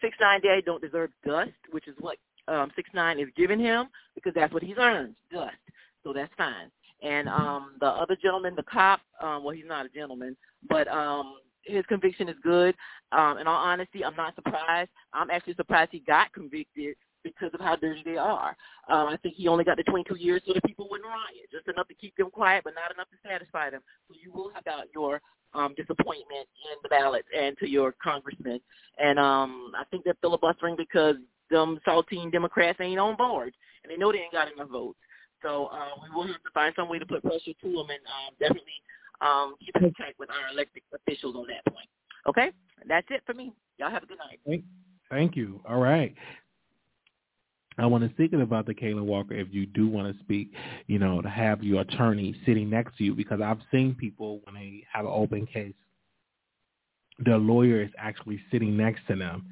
six nine daddy don't deserve dust, which is what um, six nine is giving him because that's what he's earned, dust. So that's fine. And um, the other gentleman, the cop, um, well, he's not a gentleman, but um, his conviction is good. Um, in all honesty, I'm not surprised. I'm actually surprised he got convicted because of how dirty they are. Um, I think he only got the 22 years so the people wouldn't riot, just enough to keep them quiet, but not enough to satisfy them. So you will have out your um, disappointment in the ballots and to your congressman. And um, I think they're filibustering because them saltine Democrats ain't on board, and they know they ain't got enough votes. So uh, we will have to find some way to put pressure to them and um, definitely um, keep in check with our elected officials on that point. Okay, that's it for me. Y'all have a good night. Thank, thank you. All right. I want to speak about the Kaalan Walker. If you do want to speak, you know, to have your attorney sitting next to you, because I've seen people when they have an open case, their lawyer is actually sitting next to them,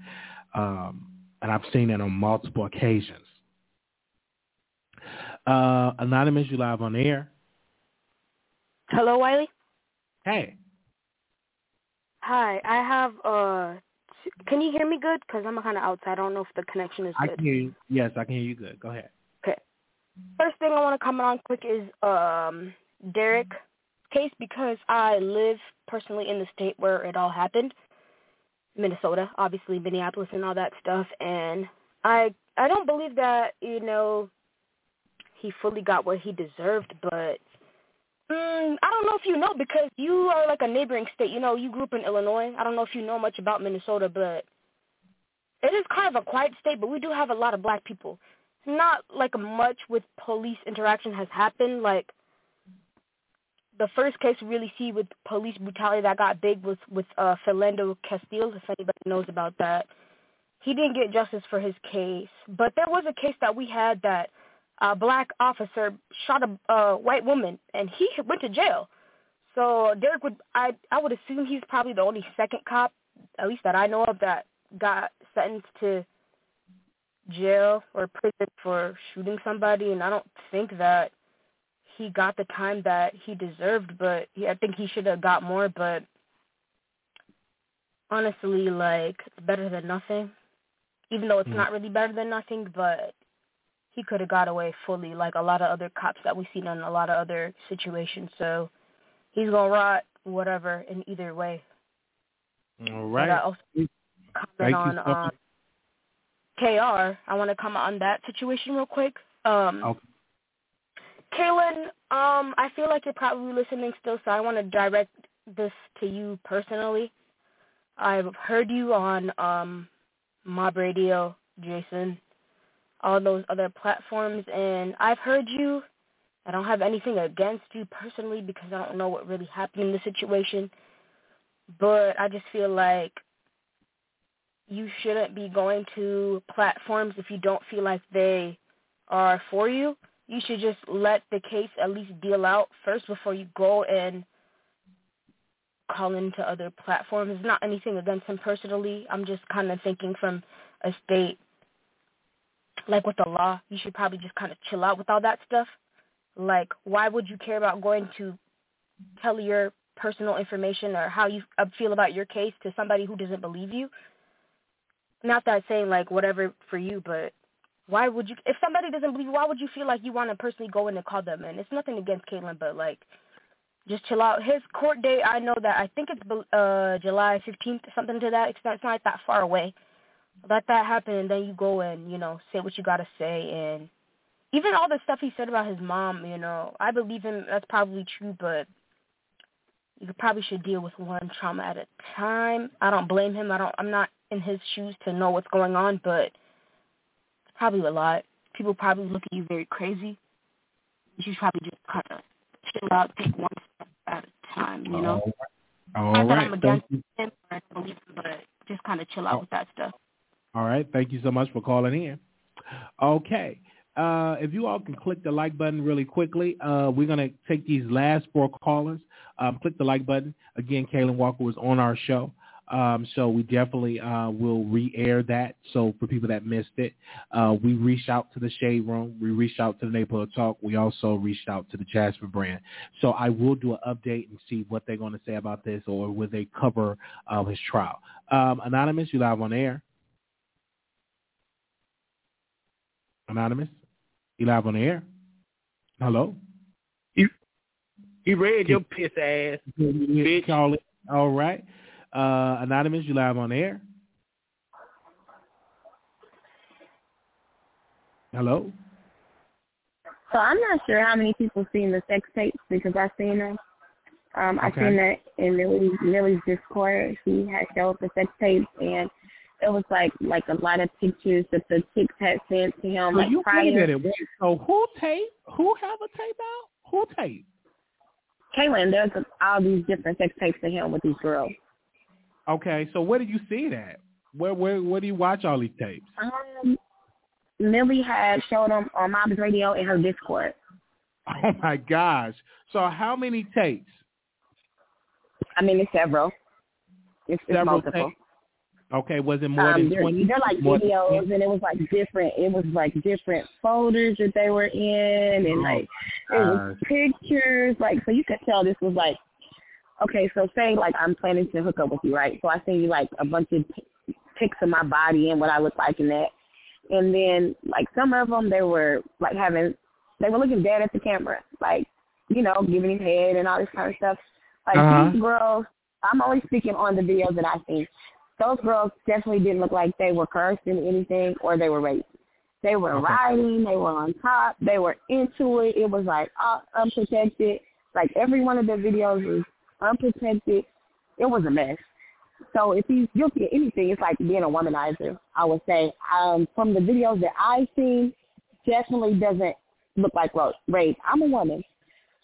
um, and I've seen that on multiple occasions. Uh, Anonymous, you live on air. Hello, Wiley. Hey. Hi, I have uh can you hear me good? Because I'm kind of outside. I don't know if the connection is good. I can hear you. Yes, I can hear you good. Go ahead. Okay. First thing I want to comment on quick is um Derek case because I live personally in the state where it all happened, Minnesota, obviously Minneapolis and all that stuff, and I I don't believe that you know he fully got what he deserved, but Mm, I don't know if you know because you are like a neighboring state. You know, you grew up in Illinois. I don't know if you know much about Minnesota, but it is kind of a quiet state, but we do have a lot of black people. Not like much with police interaction has happened. Like the first case we really see with police brutality that got big was with uh Philando Castile, if anybody knows about that. He didn't get justice for his case. But there was a case that we had that a black officer shot a uh, white woman, and he went to jail. So Derek would I I would assume he's probably the only second cop, at least that I know of, that got sentenced to jail or prison for shooting somebody, and I don't think that he got the time that he deserved. But yeah, I think he should have got more. But honestly, like it's better than nothing, even though it's Mm. not really better than nothing. But he could have got away fully, like a lot of other cops that we've seen in a lot of other situations. So he's gonna rot whatever in either way. All right. But. I also comment on um. KR. I want to comment on that situation real quick. Um, Okay. Kaalan, um, I feel like you're probably listening still, so I want to direct this to you personally. I've heard you on um, Mob Radio, Jason, all those other platforms, and I've heard you. I don't have anything against you personally because I don't know what really happened in the situation, but I just feel like you shouldn't be going to platforms if you don't feel like they are for you. You should just let the case at least deal out first before you go and call into other platforms. It's not anything against him personally. I'm just kind of thinking from a state like with the law, you should probably just kind of chill out with all that stuff. Like, why would you care about going to tell your personal information or how you feel about your case to somebody who doesn't believe you? Not that I'm saying like whatever for you, but why would you? If somebody doesn't believe you, why would you feel like you want to personally go in and call them? And it's nothing against Kaalan, but like, just chill out. His court date, I know that I think it's uh July 15th, something to that extent. It's not that far away. Let that happen, and then you go and you know say what you gotta say, and even all the stuff he said about his mom. You know, I believe him. That's probably true, but you probably should deal with one trauma at a time. I don't blame him. I don't. I'm not in his shoes to know what's going on, but it's probably a lot. People probably look at you very crazy. You should probably just kind of chill out, take one step at a time. You know. All Not that right. I'm against him or I believe him, but just kind of chill out with that stuff. All right. Thank you so much for calling in. Okay. Uh, if you all can click the like button really quickly, uh, we're going to take these last four callers. Um, click the like button. Again, Kaalan Walker was on our show. Um, so we definitely uh, will re-air that. So for people that missed it, uh, we reached out to the Shade Room. We reached out to the Neighborhood Talk. We also reached out to the Jasmine Brand. So I will do an update and see what they're going to say about this or will they cover uh, his trial. Um, Anonymous, you live on air. Anonymous, you live on the air. Hello. He read your piss ass. Bitch. Call it. All right. Uh, Anonymous, you live on the air. Hello. So I'm not sure how many people seen the sex tapes because I've seen them. Um, I've seen that in Millie, Millie's Discord. She had showed the sex tapes, and it was like like a lot of pictures that the chicks had sent to him. So like you prior. wait. Wait, so who tape? Who have a tape out? Who tape? Kaalan, there's all these different sex tapes to him with these girls. Okay. So where did you see that? Where where where do you watch all these tapes? Um, Millie had showed them on Mom's Radio in her Discord. Oh my gosh. So how many tapes? I mean, it's several. It's, it's Several multiple. tapes. Okay. Was it more um, than twenty? they're like More videos, and it was like different. It was like different folders that they were in, and Oh, like it was pictures. Like so, you could tell this was like okay. So say like I'm planning to hook up with you, right? So I send you like a bunch of p- pics of my body and what I look like in that, and then like some of them they were like having they were looking dead at the camera, like you know giving him head and all this kind of stuff. Like Uh-huh. these girls, I'm only speaking on the videos that I've seen those girls definitely didn't look like they were cursed in anything or they were raped. They were Okay. riding, they were on top, they were into it. It was like uh, unprotected. Like every one of the videos was unprotected. It was a mess. So if he's guilty of anything, it's like being a womanizer. I would say um, from the videos that I've seen, definitely doesn't look like rape. I'm a woman,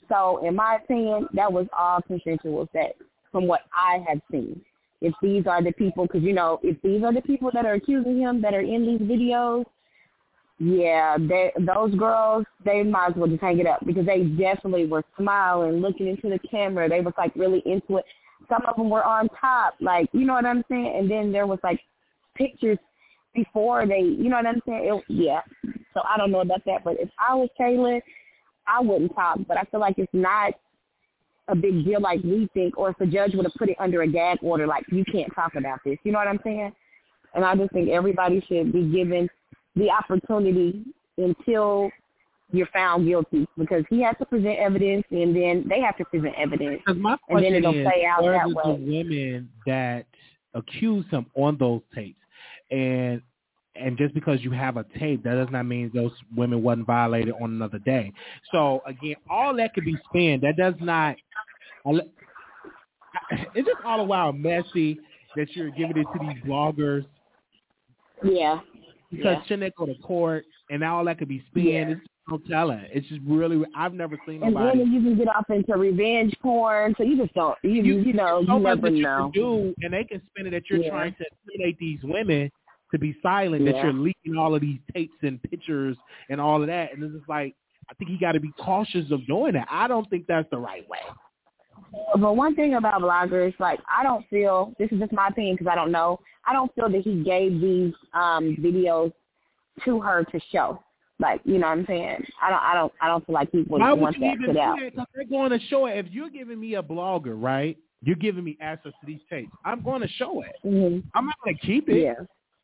so in my opinion, that was all consensual sex from what I have seen if these are the people, because you know, if these are the people that are accusing him that are in these videos, yeah, they, those girls, they might as well just hang it up because they definitely were smiling, looking into the camera. They was like really into it. Some of them were on top, like you know what I'm saying. And then there was like pictures before they, you know what I'm saying. It, yeah. So I don't know about that, but if I was Kaalan, I wouldn't talk. But I feel like it's not a big deal like we think, or if the judge would have put it under a gag order, like you can't talk about this. You know what I'm saying? And I just think everybody should be given the opportunity until you're found guilty, because he has to present evidence, and then they have to present evidence, my and then it'll play out that did the women that accuse him on those tapes, and and just because you have a tape, that does not mean those women wasn't violated on another day. So again, all that could be spin. That does not. It's just all a while messy that you're giving it to these bloggers Yeah. because Yeah. shouldn't they go to court and now all that could be spin. Yeah. It's no telling. It's just really. I've never seen And nobody. then you can get off into revenge porn, so you just don't, you you, know, so you never you know. can do, and they can spin it that you're Yeah. trying to intimidate these women to be silent, that you're leaking all of these tapes and pictures and all of that, and it's just like I think you got to be cautious of doing that. I don't think that's the right way. But one thing about bloggers, like I don't feel this is just my opinion because I don't know. I don't feel that he gave these um videos to her to show. Like you know what I'm saying? I don't. I don't. I don't feel like he would want that even put out. that? they're going to show it. If you're giving me a blogger, right? You're giving me access to these tapes. I'm going to show it. Mm-hmm. I'm not going to keep it Yeah.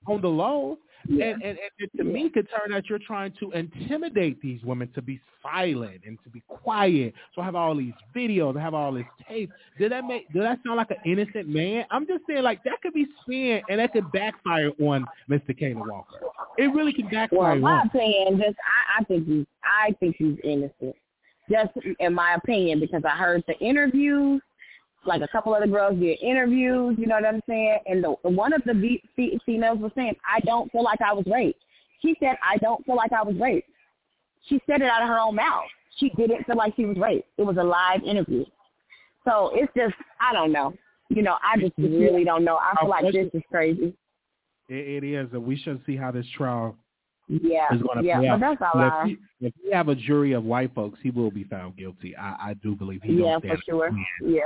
On the low. And, and, and to me, could turn out you're trying to intimidate these women to be silent and to be quiet. So I have all these videos, I have all this tape. Did that make? Did that sound like an innocent man? I'm just saying, like that could be spin and that could backfire on Mr. Kaalan Walker. It really can backfire. Well, my on. opinion, just I, I think he's I think he's innocent. Just in my opinion, because I heard the interviews, like a couple of the girls did interviews. You know what I'm saying? And the one of the be- fe- females was saying, "I don't feel like I was raped." She said, "I don't feel like I was raped." She said it out of her own mouth. She didn't feel like she was raped. It was a live interview. So it's just I don't know. You know, I just really don't know. I feel like this is crazy. It, it is, and we should see how this trial Yeah, is going to yeah, play but out. that's all if, we, if we have a jury of white folks, he will be found guilty. I, I do believe he Yeah, for sure. Yeah.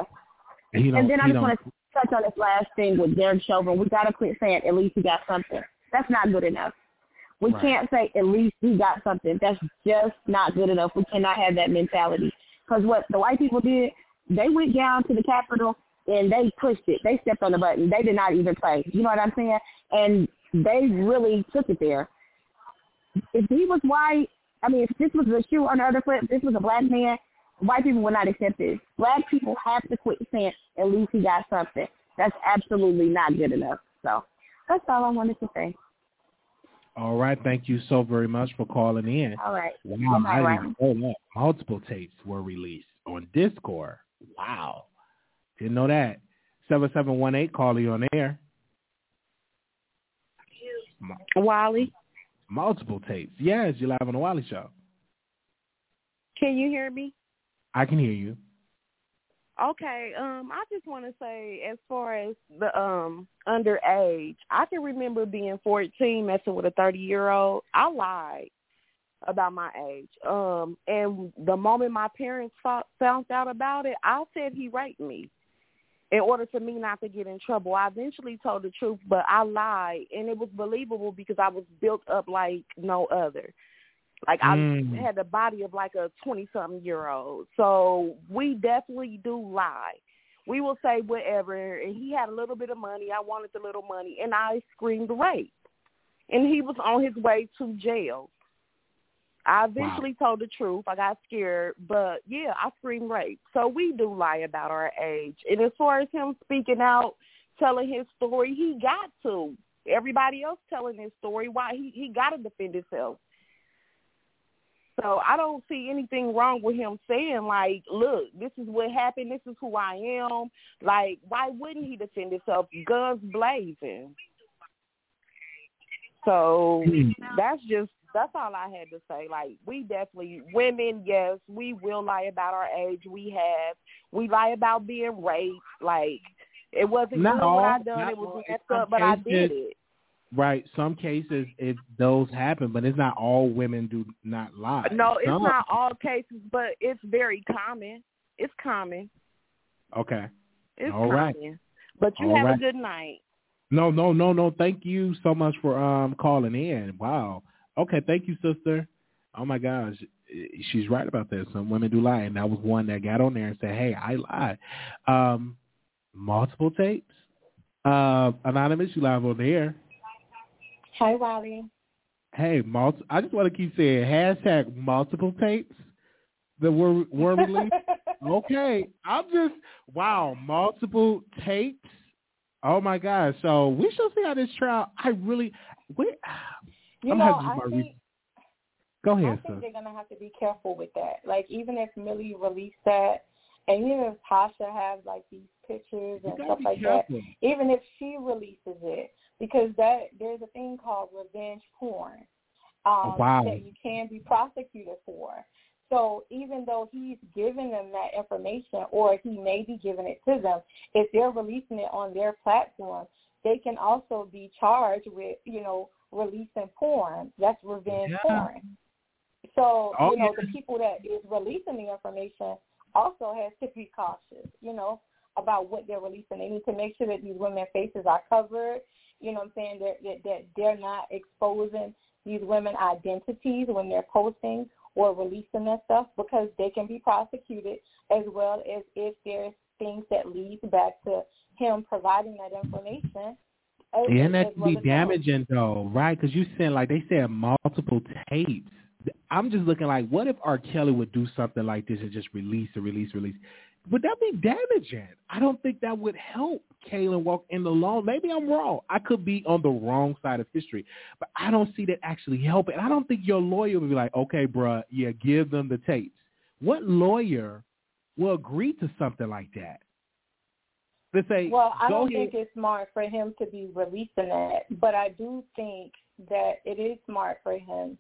And, he And then I just want to touch on this last thing with Derek Chauvin. We got to quit saying at least he got something. That's not good enough. We Right. can't say at least he got something. That's just not good enough. We cannot have that mentality. Because what the white people did, they went down to the Capitol and they pushed it. They stepped on the button. They did not even play. You know what I'm saying? And they really took it there. If he was white, I mean, if this was a shoe on the other foot, if this was a black man, white people will not accept this. Black people have to quit saying at least he got something. That's absolutely not good enough. So that's all I wanted to say. All right, thank you so very much for calling in. All right. Wow, Good night, I didn't know that. Multiple tapes were released on Discord. Wow. Didn't know that. 7718, call you on air. Wally, Multiple tapes. Yes, you're live on the Wally Show. can you hear me? I can hear you. Okay, um, I just want to say, as far as the um underage, I can remember being fourteen, messing with a thirty-year-old. I lied about my age, um, and the moment my parents fo- found out about it, I said he raped me. In order for me not to get in trouble, I eventually told the truth, but I lied, and it was believable because I was built up like no other. Like I Mm. had the body of like a twenty something year old. So we definitely do lie. We will say whatever and he had a little bit of money, I wanted the little money and I screamed rape. And he was on his way to jail. I eventually told the truth. I got scared, but yeah, I screamed rape. So we do lie about our age. And as far as him speaking out, telling his story, he got to. Everybody else telling his story, why he he got to defend himself. So I don't see anything wrong with him saying like, "Look, this is what happened. This is who I am." Like, why wouldn't he defend himself? Guns blazing. So that's just that's all I had to say. Like, we definitely women, yes, we will lie about our age. We have we lie about being raped. Like, it wasn't good what I done. It was messed up, but I did it. Right. Some cases it those happen, but it's not all women do not lie. No, it's Some- not all cases, but it's very common. It's common. Okay. It's All right. common. But you All have right. a good night. No, no, no, no. Thank you so much for um calling in. Wow. Okay, thank you, sister. Oh my gosh, she's right about that. Some women do lie, and that was one that got on there and said, "Hey, I lied." Um, multiple tapes. Uh, anonymous, you live on the air. Hi, Wally. Hey, multi- I just want to keep saying hashtag multiple tapes. The were were released. okay, I'm just wow, multiple tapes. Oh my gosh! So we shall see how this trial. I really, we, You I'm know, I think, re- Go I think they're going to have to be careful with that. Like, even if Millie released that, and even if Tasha has, like, these pictures and stuff like careful. that, even if she releases it, because that there's a thing called revenge porn um, Oh, wow. that you can be prosecuted for. So even though he's giving them that information or he may be giving it to them, if they're releasing it on their platform, they can also be charged with, you know, releasing porn. That's revenge Yeah. porn. So, Oh, you know, yeah. the people that is releasing the information also has to be cautious, you know, about what they're releasing. They need to make sure that these women's faces are covered. You know what I'm saying? That, that, that they're not exposing these women identities when they're posting or releasing their stuff because they can be prosecuted as well as if there's things that lead back to him providing that information And as that could be damaging though, right? Because you said like they said multiple tapes. I'm just looking like, what if R. Kelly would do something like this and just release and release, release? Would that be damaging? I don't think that would help Kaalan walk in the long. Maybe I'm wrong. I could be on the wrong side of history, but I don't see that actually helping. I don't think your lawyer would be like, okay, bruh, yeah, give them the tapes. What lawyer will agree to something like that? Let's say, Well, I don't ahead. think it's smart for him to be releasing that, but I do think that it is smart for him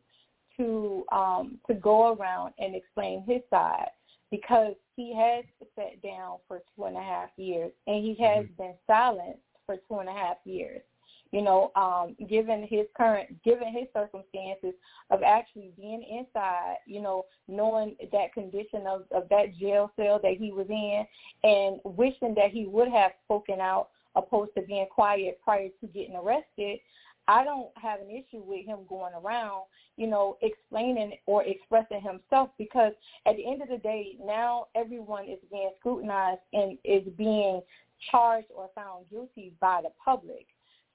to um to go around and explain his side because he has sat down for two and a half years and he has been silent for two and a half years. You know, um, given his current, given his circumstances of actually being inside, you know, knowing that condition of, of that jail cell that he was in and wishing that he would have spoken out opposed to being quiet prior to getting arrested, I don't have an issue with him going around, you know, explaining or expressing himself because at the end of the day, now everyone is being scrutinized and is being charged or found guilty by the public.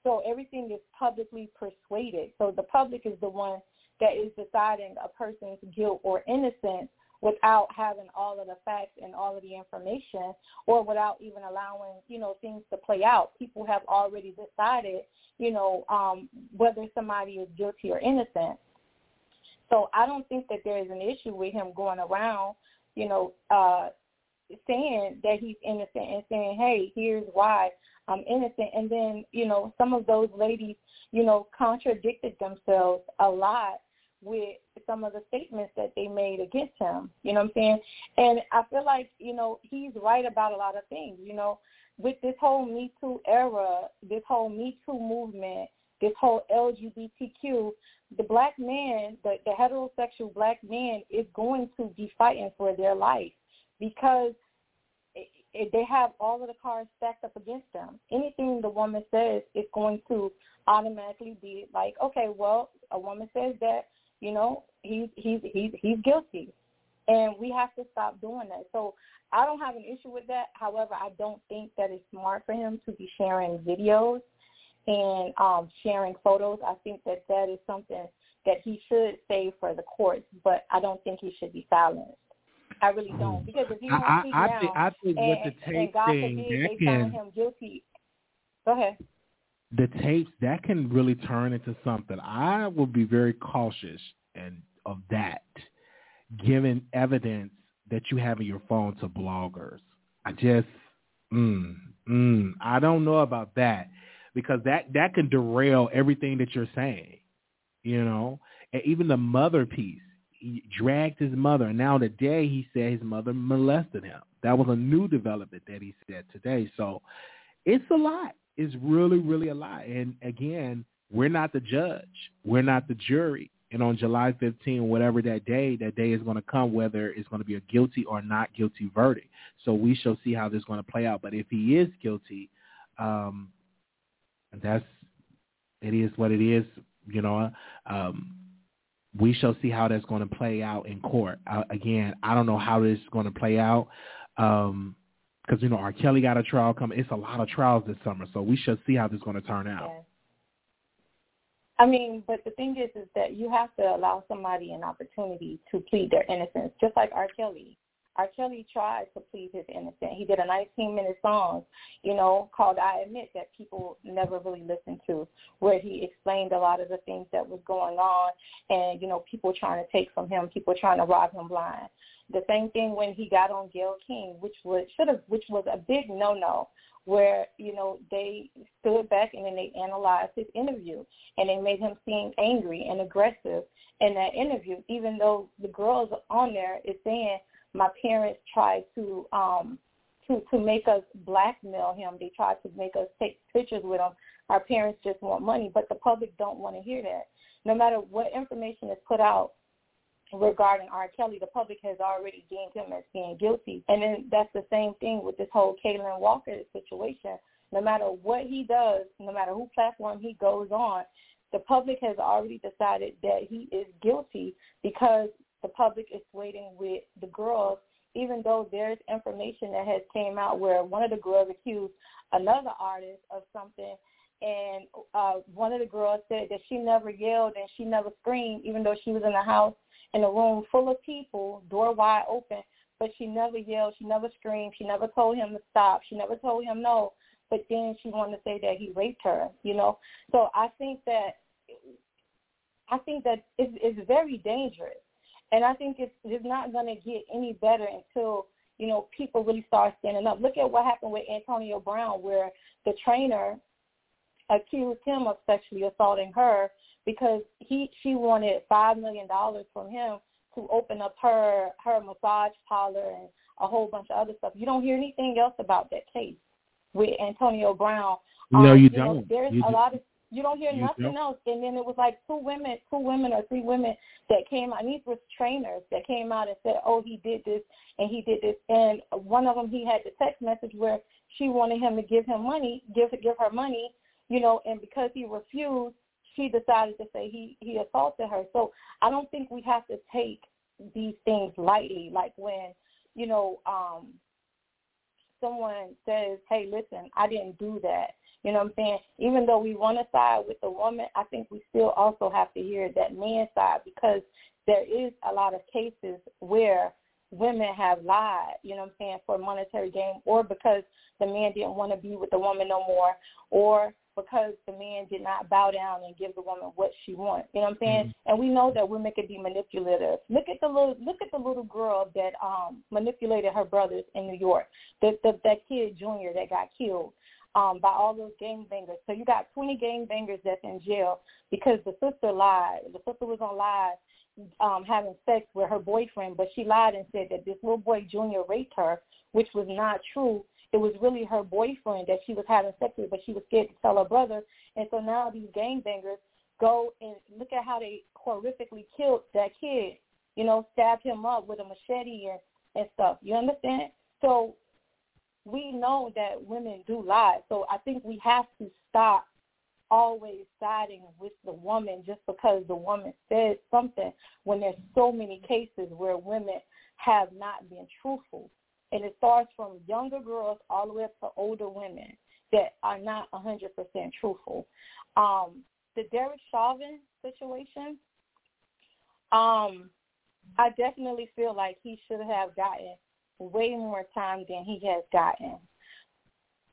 So everything is publicly persuaded. So the public is the one that is deciding a person's guilt or innocence without having all of the facts and all of the information or without even allowing, you know, things to play out. People have already decided, you know, um, whether somebody is guilty or innocent. So I don't think that there is an issue with him going around, you know, uh, saying that he's innocent and saying, hey, here's why I'm innocent. And then, you know, some of those ladies, you know, contradicted themselves a lot with some of the statements that they made against him. You know what I'm saying? And I feel like, you know, he's right about a lot of things. You know, with this whole Me Too era, this whole Me Too movement, this whole LGBTQ, the black man, the, the heterosexual black man is going to be fighting for their life because it, it, they have all of the cards stacked up against them. Anything the woman says is going to automatically be like, okay, well, a woman says that, you know, he's he's he's he's guilty, and we have to stop doing that. So I don't have an issue with that. However, I don't think that it's smart for him to be sharing videos and um, sharing photos. I think that that is something that he should save for the courts, but I don't think he should be silenced. I really don't because if he I- I- I think- I think and, the and tape God thing, forbid they found him guilty. Go ahead. The tapes that can really turn into something. I would be very cautious and of that, given evidence that you have in your phone to bloggers. I just, mm, mm, I don't know about that because that that can derail everything that you're saying. You know, and even the mother piece. He dragged his mother, and now today he said his mother molested him. That was a new development that he said today. So it's a lot. It's really, really a lot. And again, we're not the judge. We're not the jury. And on July 15, whatever that day, that day is going to come, whether it's going to be a guilty or not guilty verdict. So we shall see how this is going to play out. But if he is guilty, um, that's it is what it is. You know, um, we shall see how that's going to play out in court. Uh, again, I don't know how this is going to play out. Um, because you know R. Kelly got a trial coming. It's a lot of trials this summer, so we shall see how this is going to turn out. I mean, but the thing is, is that you have to allow somebody an opportunity to plead their innocence, just like R. Kelly. R. Kelly tried to plead his innocence. He did a 19-minute song, you know, called "I Admit" that people never really listened to, where he explained a lot of the things that was going on, and you know, people trying to take from him, people trying to rob him blind. The same thing when he got on Gayle King, which was should have, which was a big no-no, where you know they stood back and then they analyzed his interview and they made him seem angry and aggressive in that interview, even though the girls on there is saying my parents tried to um to to make us blackmail him. They tried to make us take pictures with him. Our parents just want money, but the public don't want to hear that. No matter what information is put out regarding R. Kelly, the public has already deemed him as being guilty. And then that's the same thing with this whole Kaalan Walker situation. No matter what he does, no matter who platform he goes on, the public has already decided that he is guilty because the public is waiting with the girls, even though there's information that has came out where one of the girls accused another artist of something and uh, one of the girls said that she never yelled and she never screamed, even though she was in a house in a room full of people, door wide open. But she never yelled, she never screamed, she never told him to stop, she never told him no. But then she wanted to say that he raped her, you know. So I think that I think that it's, it's very dangerous, and I think it's it's not going to get any better until you know people really start standing up. Look at what happened with Antonio Brown, where the trainer accused him of sexually assaulting her because he she wanted five million dollars from him to open up her her massage parlor and a whole bunch of other stuff. You don't hear anything else about that case with Antonio Brown. No, um, you you don't. Know, there's You a do- lot of you don't hear nothing else. And then it was like two women, two women or three women that came out. And these were trainers that came out and said, "Oh, he did this and he did this." And one of them, he had the text message where she wanted him to give him money, give give her money, you know. And because he refused, she decided to say he he assaulted her. So I don't think we have to take these things lightly. Like when you know um someone says, "Hey, listen, I didn't do that." You know what I'm saying? Even though we want to side with the woman, I think we still also have to hear that man's side because there is a lot of cases where women have lied, you know what I'm saying, for monetary gain or because the man didn't want to be with the woman no more or because the man did not bow down and give the woman what she wants. You know what I'm saying? And we know that women can be manipulative. Look at the little look at the little girl that um manipulated her brothers in New York. The, the that kid Junior that got killed um, by all those gang bangers. So you got 20 gang bangers that's in jail because the sister lied. The sister was on live um, having sex with her boyfriend, but she lied and said that this little boy Junior raped her, which was not true. It was really her boyfriend that she was having sex with, but she was scared to tell her brother. And so now these gang bangers go and look at how they horrifically killed that kid. You know, stabbed him up with a machete and and stuff. You understand? So we know that women do lie. So I think we have to stop always siding with the woman just because the woman said something when there's so many cases where women have not been truthful. And it starts from younger girls all the way up to older women that are not 100% truthful. Um, the Derek Chauvin situation, um, I definitely feel like he should have gotten way more time than he has gotten.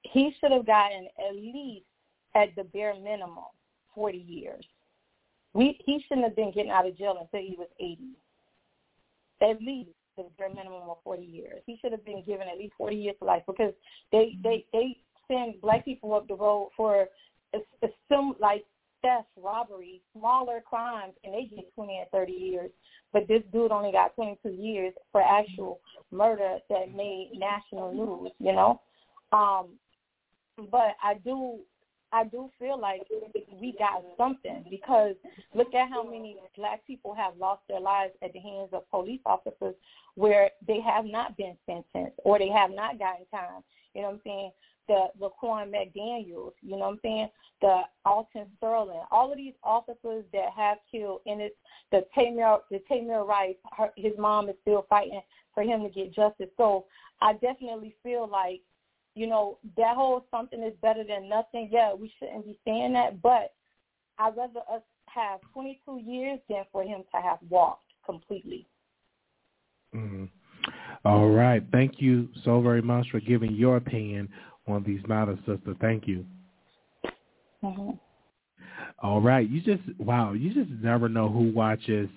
He should have gotten at least at the bare minimum 40 years. We he shouldn't have been getting out of jail until he was 80. At least the bare minimum of 40 years. He should have been given at least 40 years to life because they they they send black people up the road for some like theft, robbery, smaller crimes, and they get 20 and 30 years. But this dude only got 22 years for actual murder that made national news. You know, um, but I do I do feel like we got something because look at how many black people have lost their lives at the hands of police officers where they have not been sentenced or they have not gotten time. You know what I'm saying? The Laquan McDaniels, you know what I'm saying? The Alton Sterling, all of these officers that have killed, and it's the Tamir, the Tamir Rice, her, his mom is still fighting for him to get justice. So I definitely feel like you know, that whole something is better than nothing. Yeah, we shouldn't be saying that, but I'd rather us have 22 years than for him to have walked completely. Mhm. All right. Thank you so very much for giving your opinion on these matters, sister. Thank you. Mm-hmm. All right. You just wow, you just never know who watches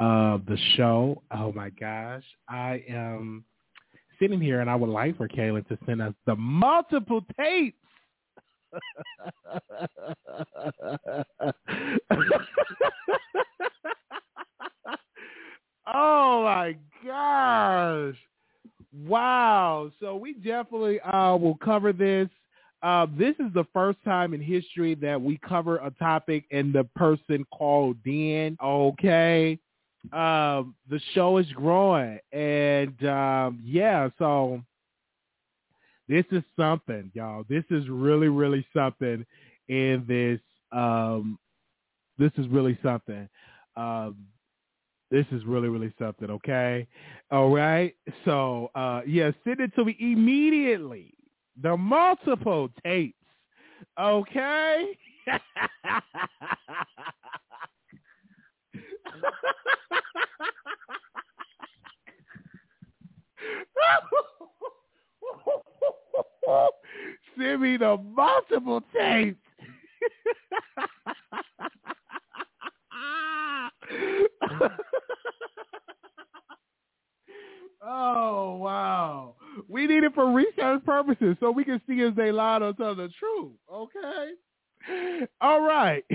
uh the show. Oh my gosh. I am sitting here and I would like for Kaalan to send us the multiple tapes. oh my gosh. Wow. So we definitely uh, will cover this. Uh, this is the first time in history that we cover a topic and the person called in. Okay. Um, the show is growing. And um, yeah, so this is something, y'all. This is really, really something in this. Um, this is really something. Um, this is really, really something, okay? All right. So, uh, yeah, send it to me immediately. The multiple tapes Okay. Send me the multiple tapes. oh wow. We need it for research purposes so we can see if they lied or tell the truth. Okay. All right.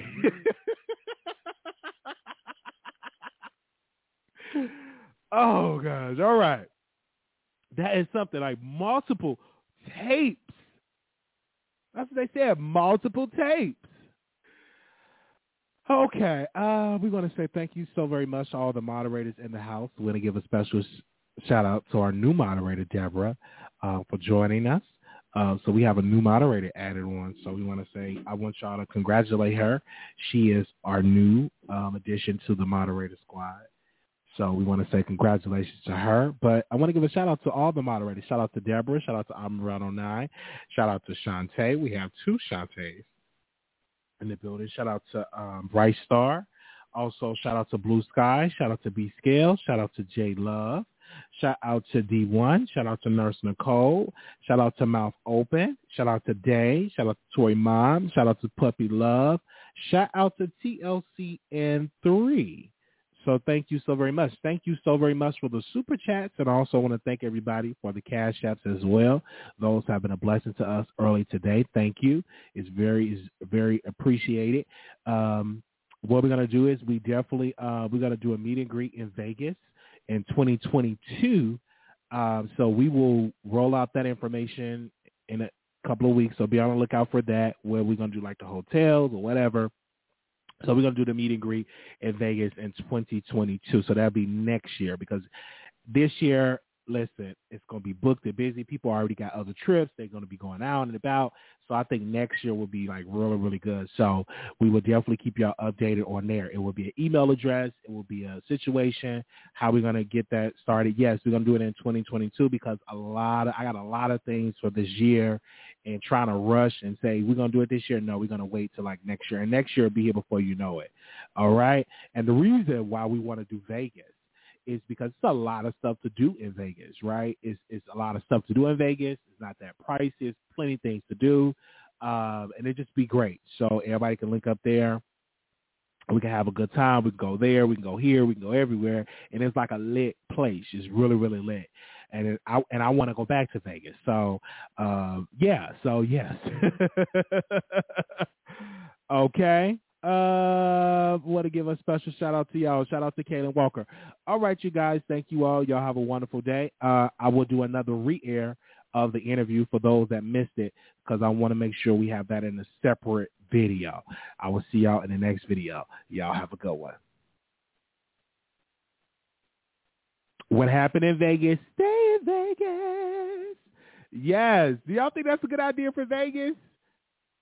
oh gosh. All right. That is something like multiple tapes. That's what they said. Multiple tapes. Okay. Uh, we want to say thank you so very much to all the moderators in the house. We want to give a special sh- shout out to our new moderator, Deborah, uh, for joining us. Uh, so we have a new moderator added on. So we want to say I want y'all to congratulate her. She is our new um, addition to the moderator squad. So we want to say congratulations to her. But I want to give a shout out to all the moderators. Shout out to Deborah. Shout out to Amarano 9. Shout out to Shantae. We have two Shantaes in the building. Shout out to um, Bright Star. Also, shout out to Blue Sky. Shout out to B Scale. Shout out to J Love. Shout out to D1. Shout out to Nurse Nicole. Shout out to Mouth Open. Shout out to Day. Shout out to Toy Mom. Shout out to Puppy Love. Shout out to TLCN3. So thank you so very much. Thank you so very much for the super chats, and I also want to thank everybody for the cash apps as well. Those have been a blessing to us early today. Thank you. It's very is very appreciated. Um, what we're gonna do is we definitely uh, we're gonna do a meet and greet in Vegas in 2022. Um, so we will roll out that information in a couple of weeks. So be on the lookout for that. Where we're gonna do like the hotels or whatever. So we're gonna do the meet and greet in Vegas in 2022. So that'll be next year because this year, listen, it's gonna be booked and busy. People already got other trips. They're gonna be going out and about. So I think next year will be like really, really good. So we will definitely keep y'all updated on there. It will be an email address. It will be a situation. How we're gonna get that started? Yes, we're gonna do it in 2022 because a lot of I got a lot of things for this year and trying to rush and say we're gonna do it this year. No, we're gonna wait till like next year, and next year will be here before you know it. All right. And the reason why we want to do Vegas is because it's a lot of stuff to do in Vegas, right? It's it's a lot of stuff to do in Vegas. It's not that pricey. It's plenty of things to do, um, and it just be great. So everybody can link up there. We can have a good time. We can go there. We can go here. We can go everywhere, and it's like a lit place. It's really really lit and it, I and I want to go back to Vegas. So uh, yeah, so yes. okay. Uh, want to give a special shout out to y'all. Shout out to Kaalan Walker. All right, you guys. Thank you all. Y'all have a wonderful day. Uh, I will do another re-air of the interview for those that missed it because I want to make sure we have that in a separate video. I will see y'all in the next video. Y'all have a good one. What happened in Vegas? Stay in Vegas. Yes. Do y'all think that's a good idea for Vegas?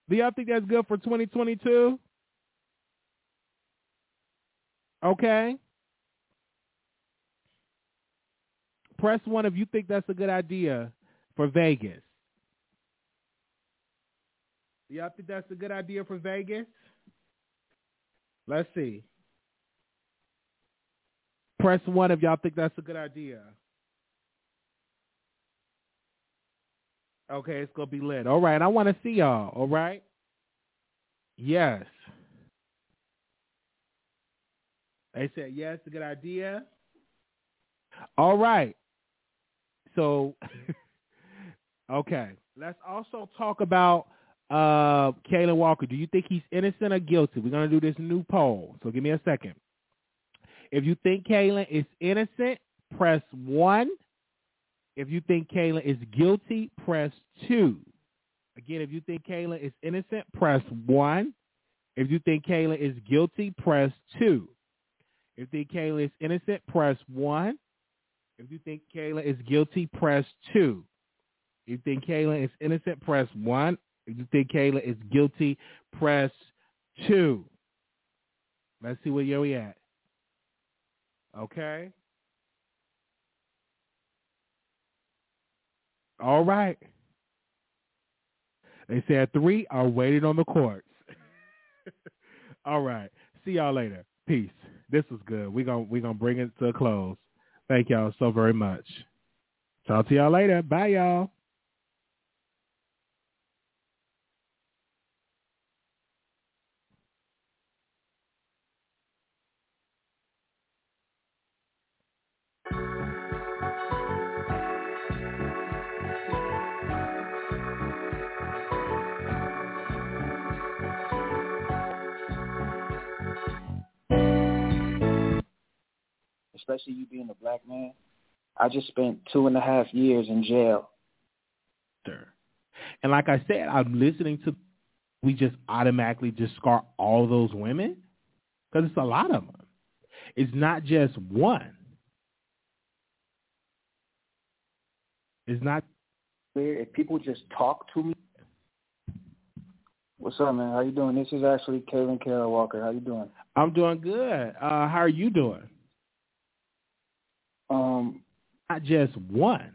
Do y'all think that's good for 2022? Okay. Press one if you think that's a good idea for Vegas. Do y'all think that's a good idea for Vegas? Let's see. Press one if y'all think that's a good idea. Okay, it's gonna be lit. All right, I want to see y'all. All right. Yes. They said yes, a good idea. All right. So, okay, let's also talk about uh Kaalan Walker. Do you think he's innocent or guilty? We're gonna do this new poll. So give me a second. If you think Kaalan is innocent, press one. If you think Kaalan is guilty, press two. Again, if you think Kaalan is innocent, press one. If you think Kaalan is guilty, press two. If you think Kaalan is innocent, press one. If you think Kaalan is guilty, press two. If you think Kaalan is innocent, press one. If you think Kaalan is guilty, press two. Let's see where you're at. Okay. All right. They said three are waiting on the courts. All right. See y'all later. Peace. This was good. We're gonna we're gonna bring it to a close. Thank y'all so very much. Talk to y'all later. Bye y'all. Especially you being a black man. I just spent two and a half years in jail. And like I said, I'm listening to. We just automatically discard all those women because it's a lot of them. It's not just one. It's not. If people just talk to me. What's up, man? How you doing? This is actually Kevin Carroll Walker. How you doing? I'm doing good. Uh, how are you doing? Um, not just one.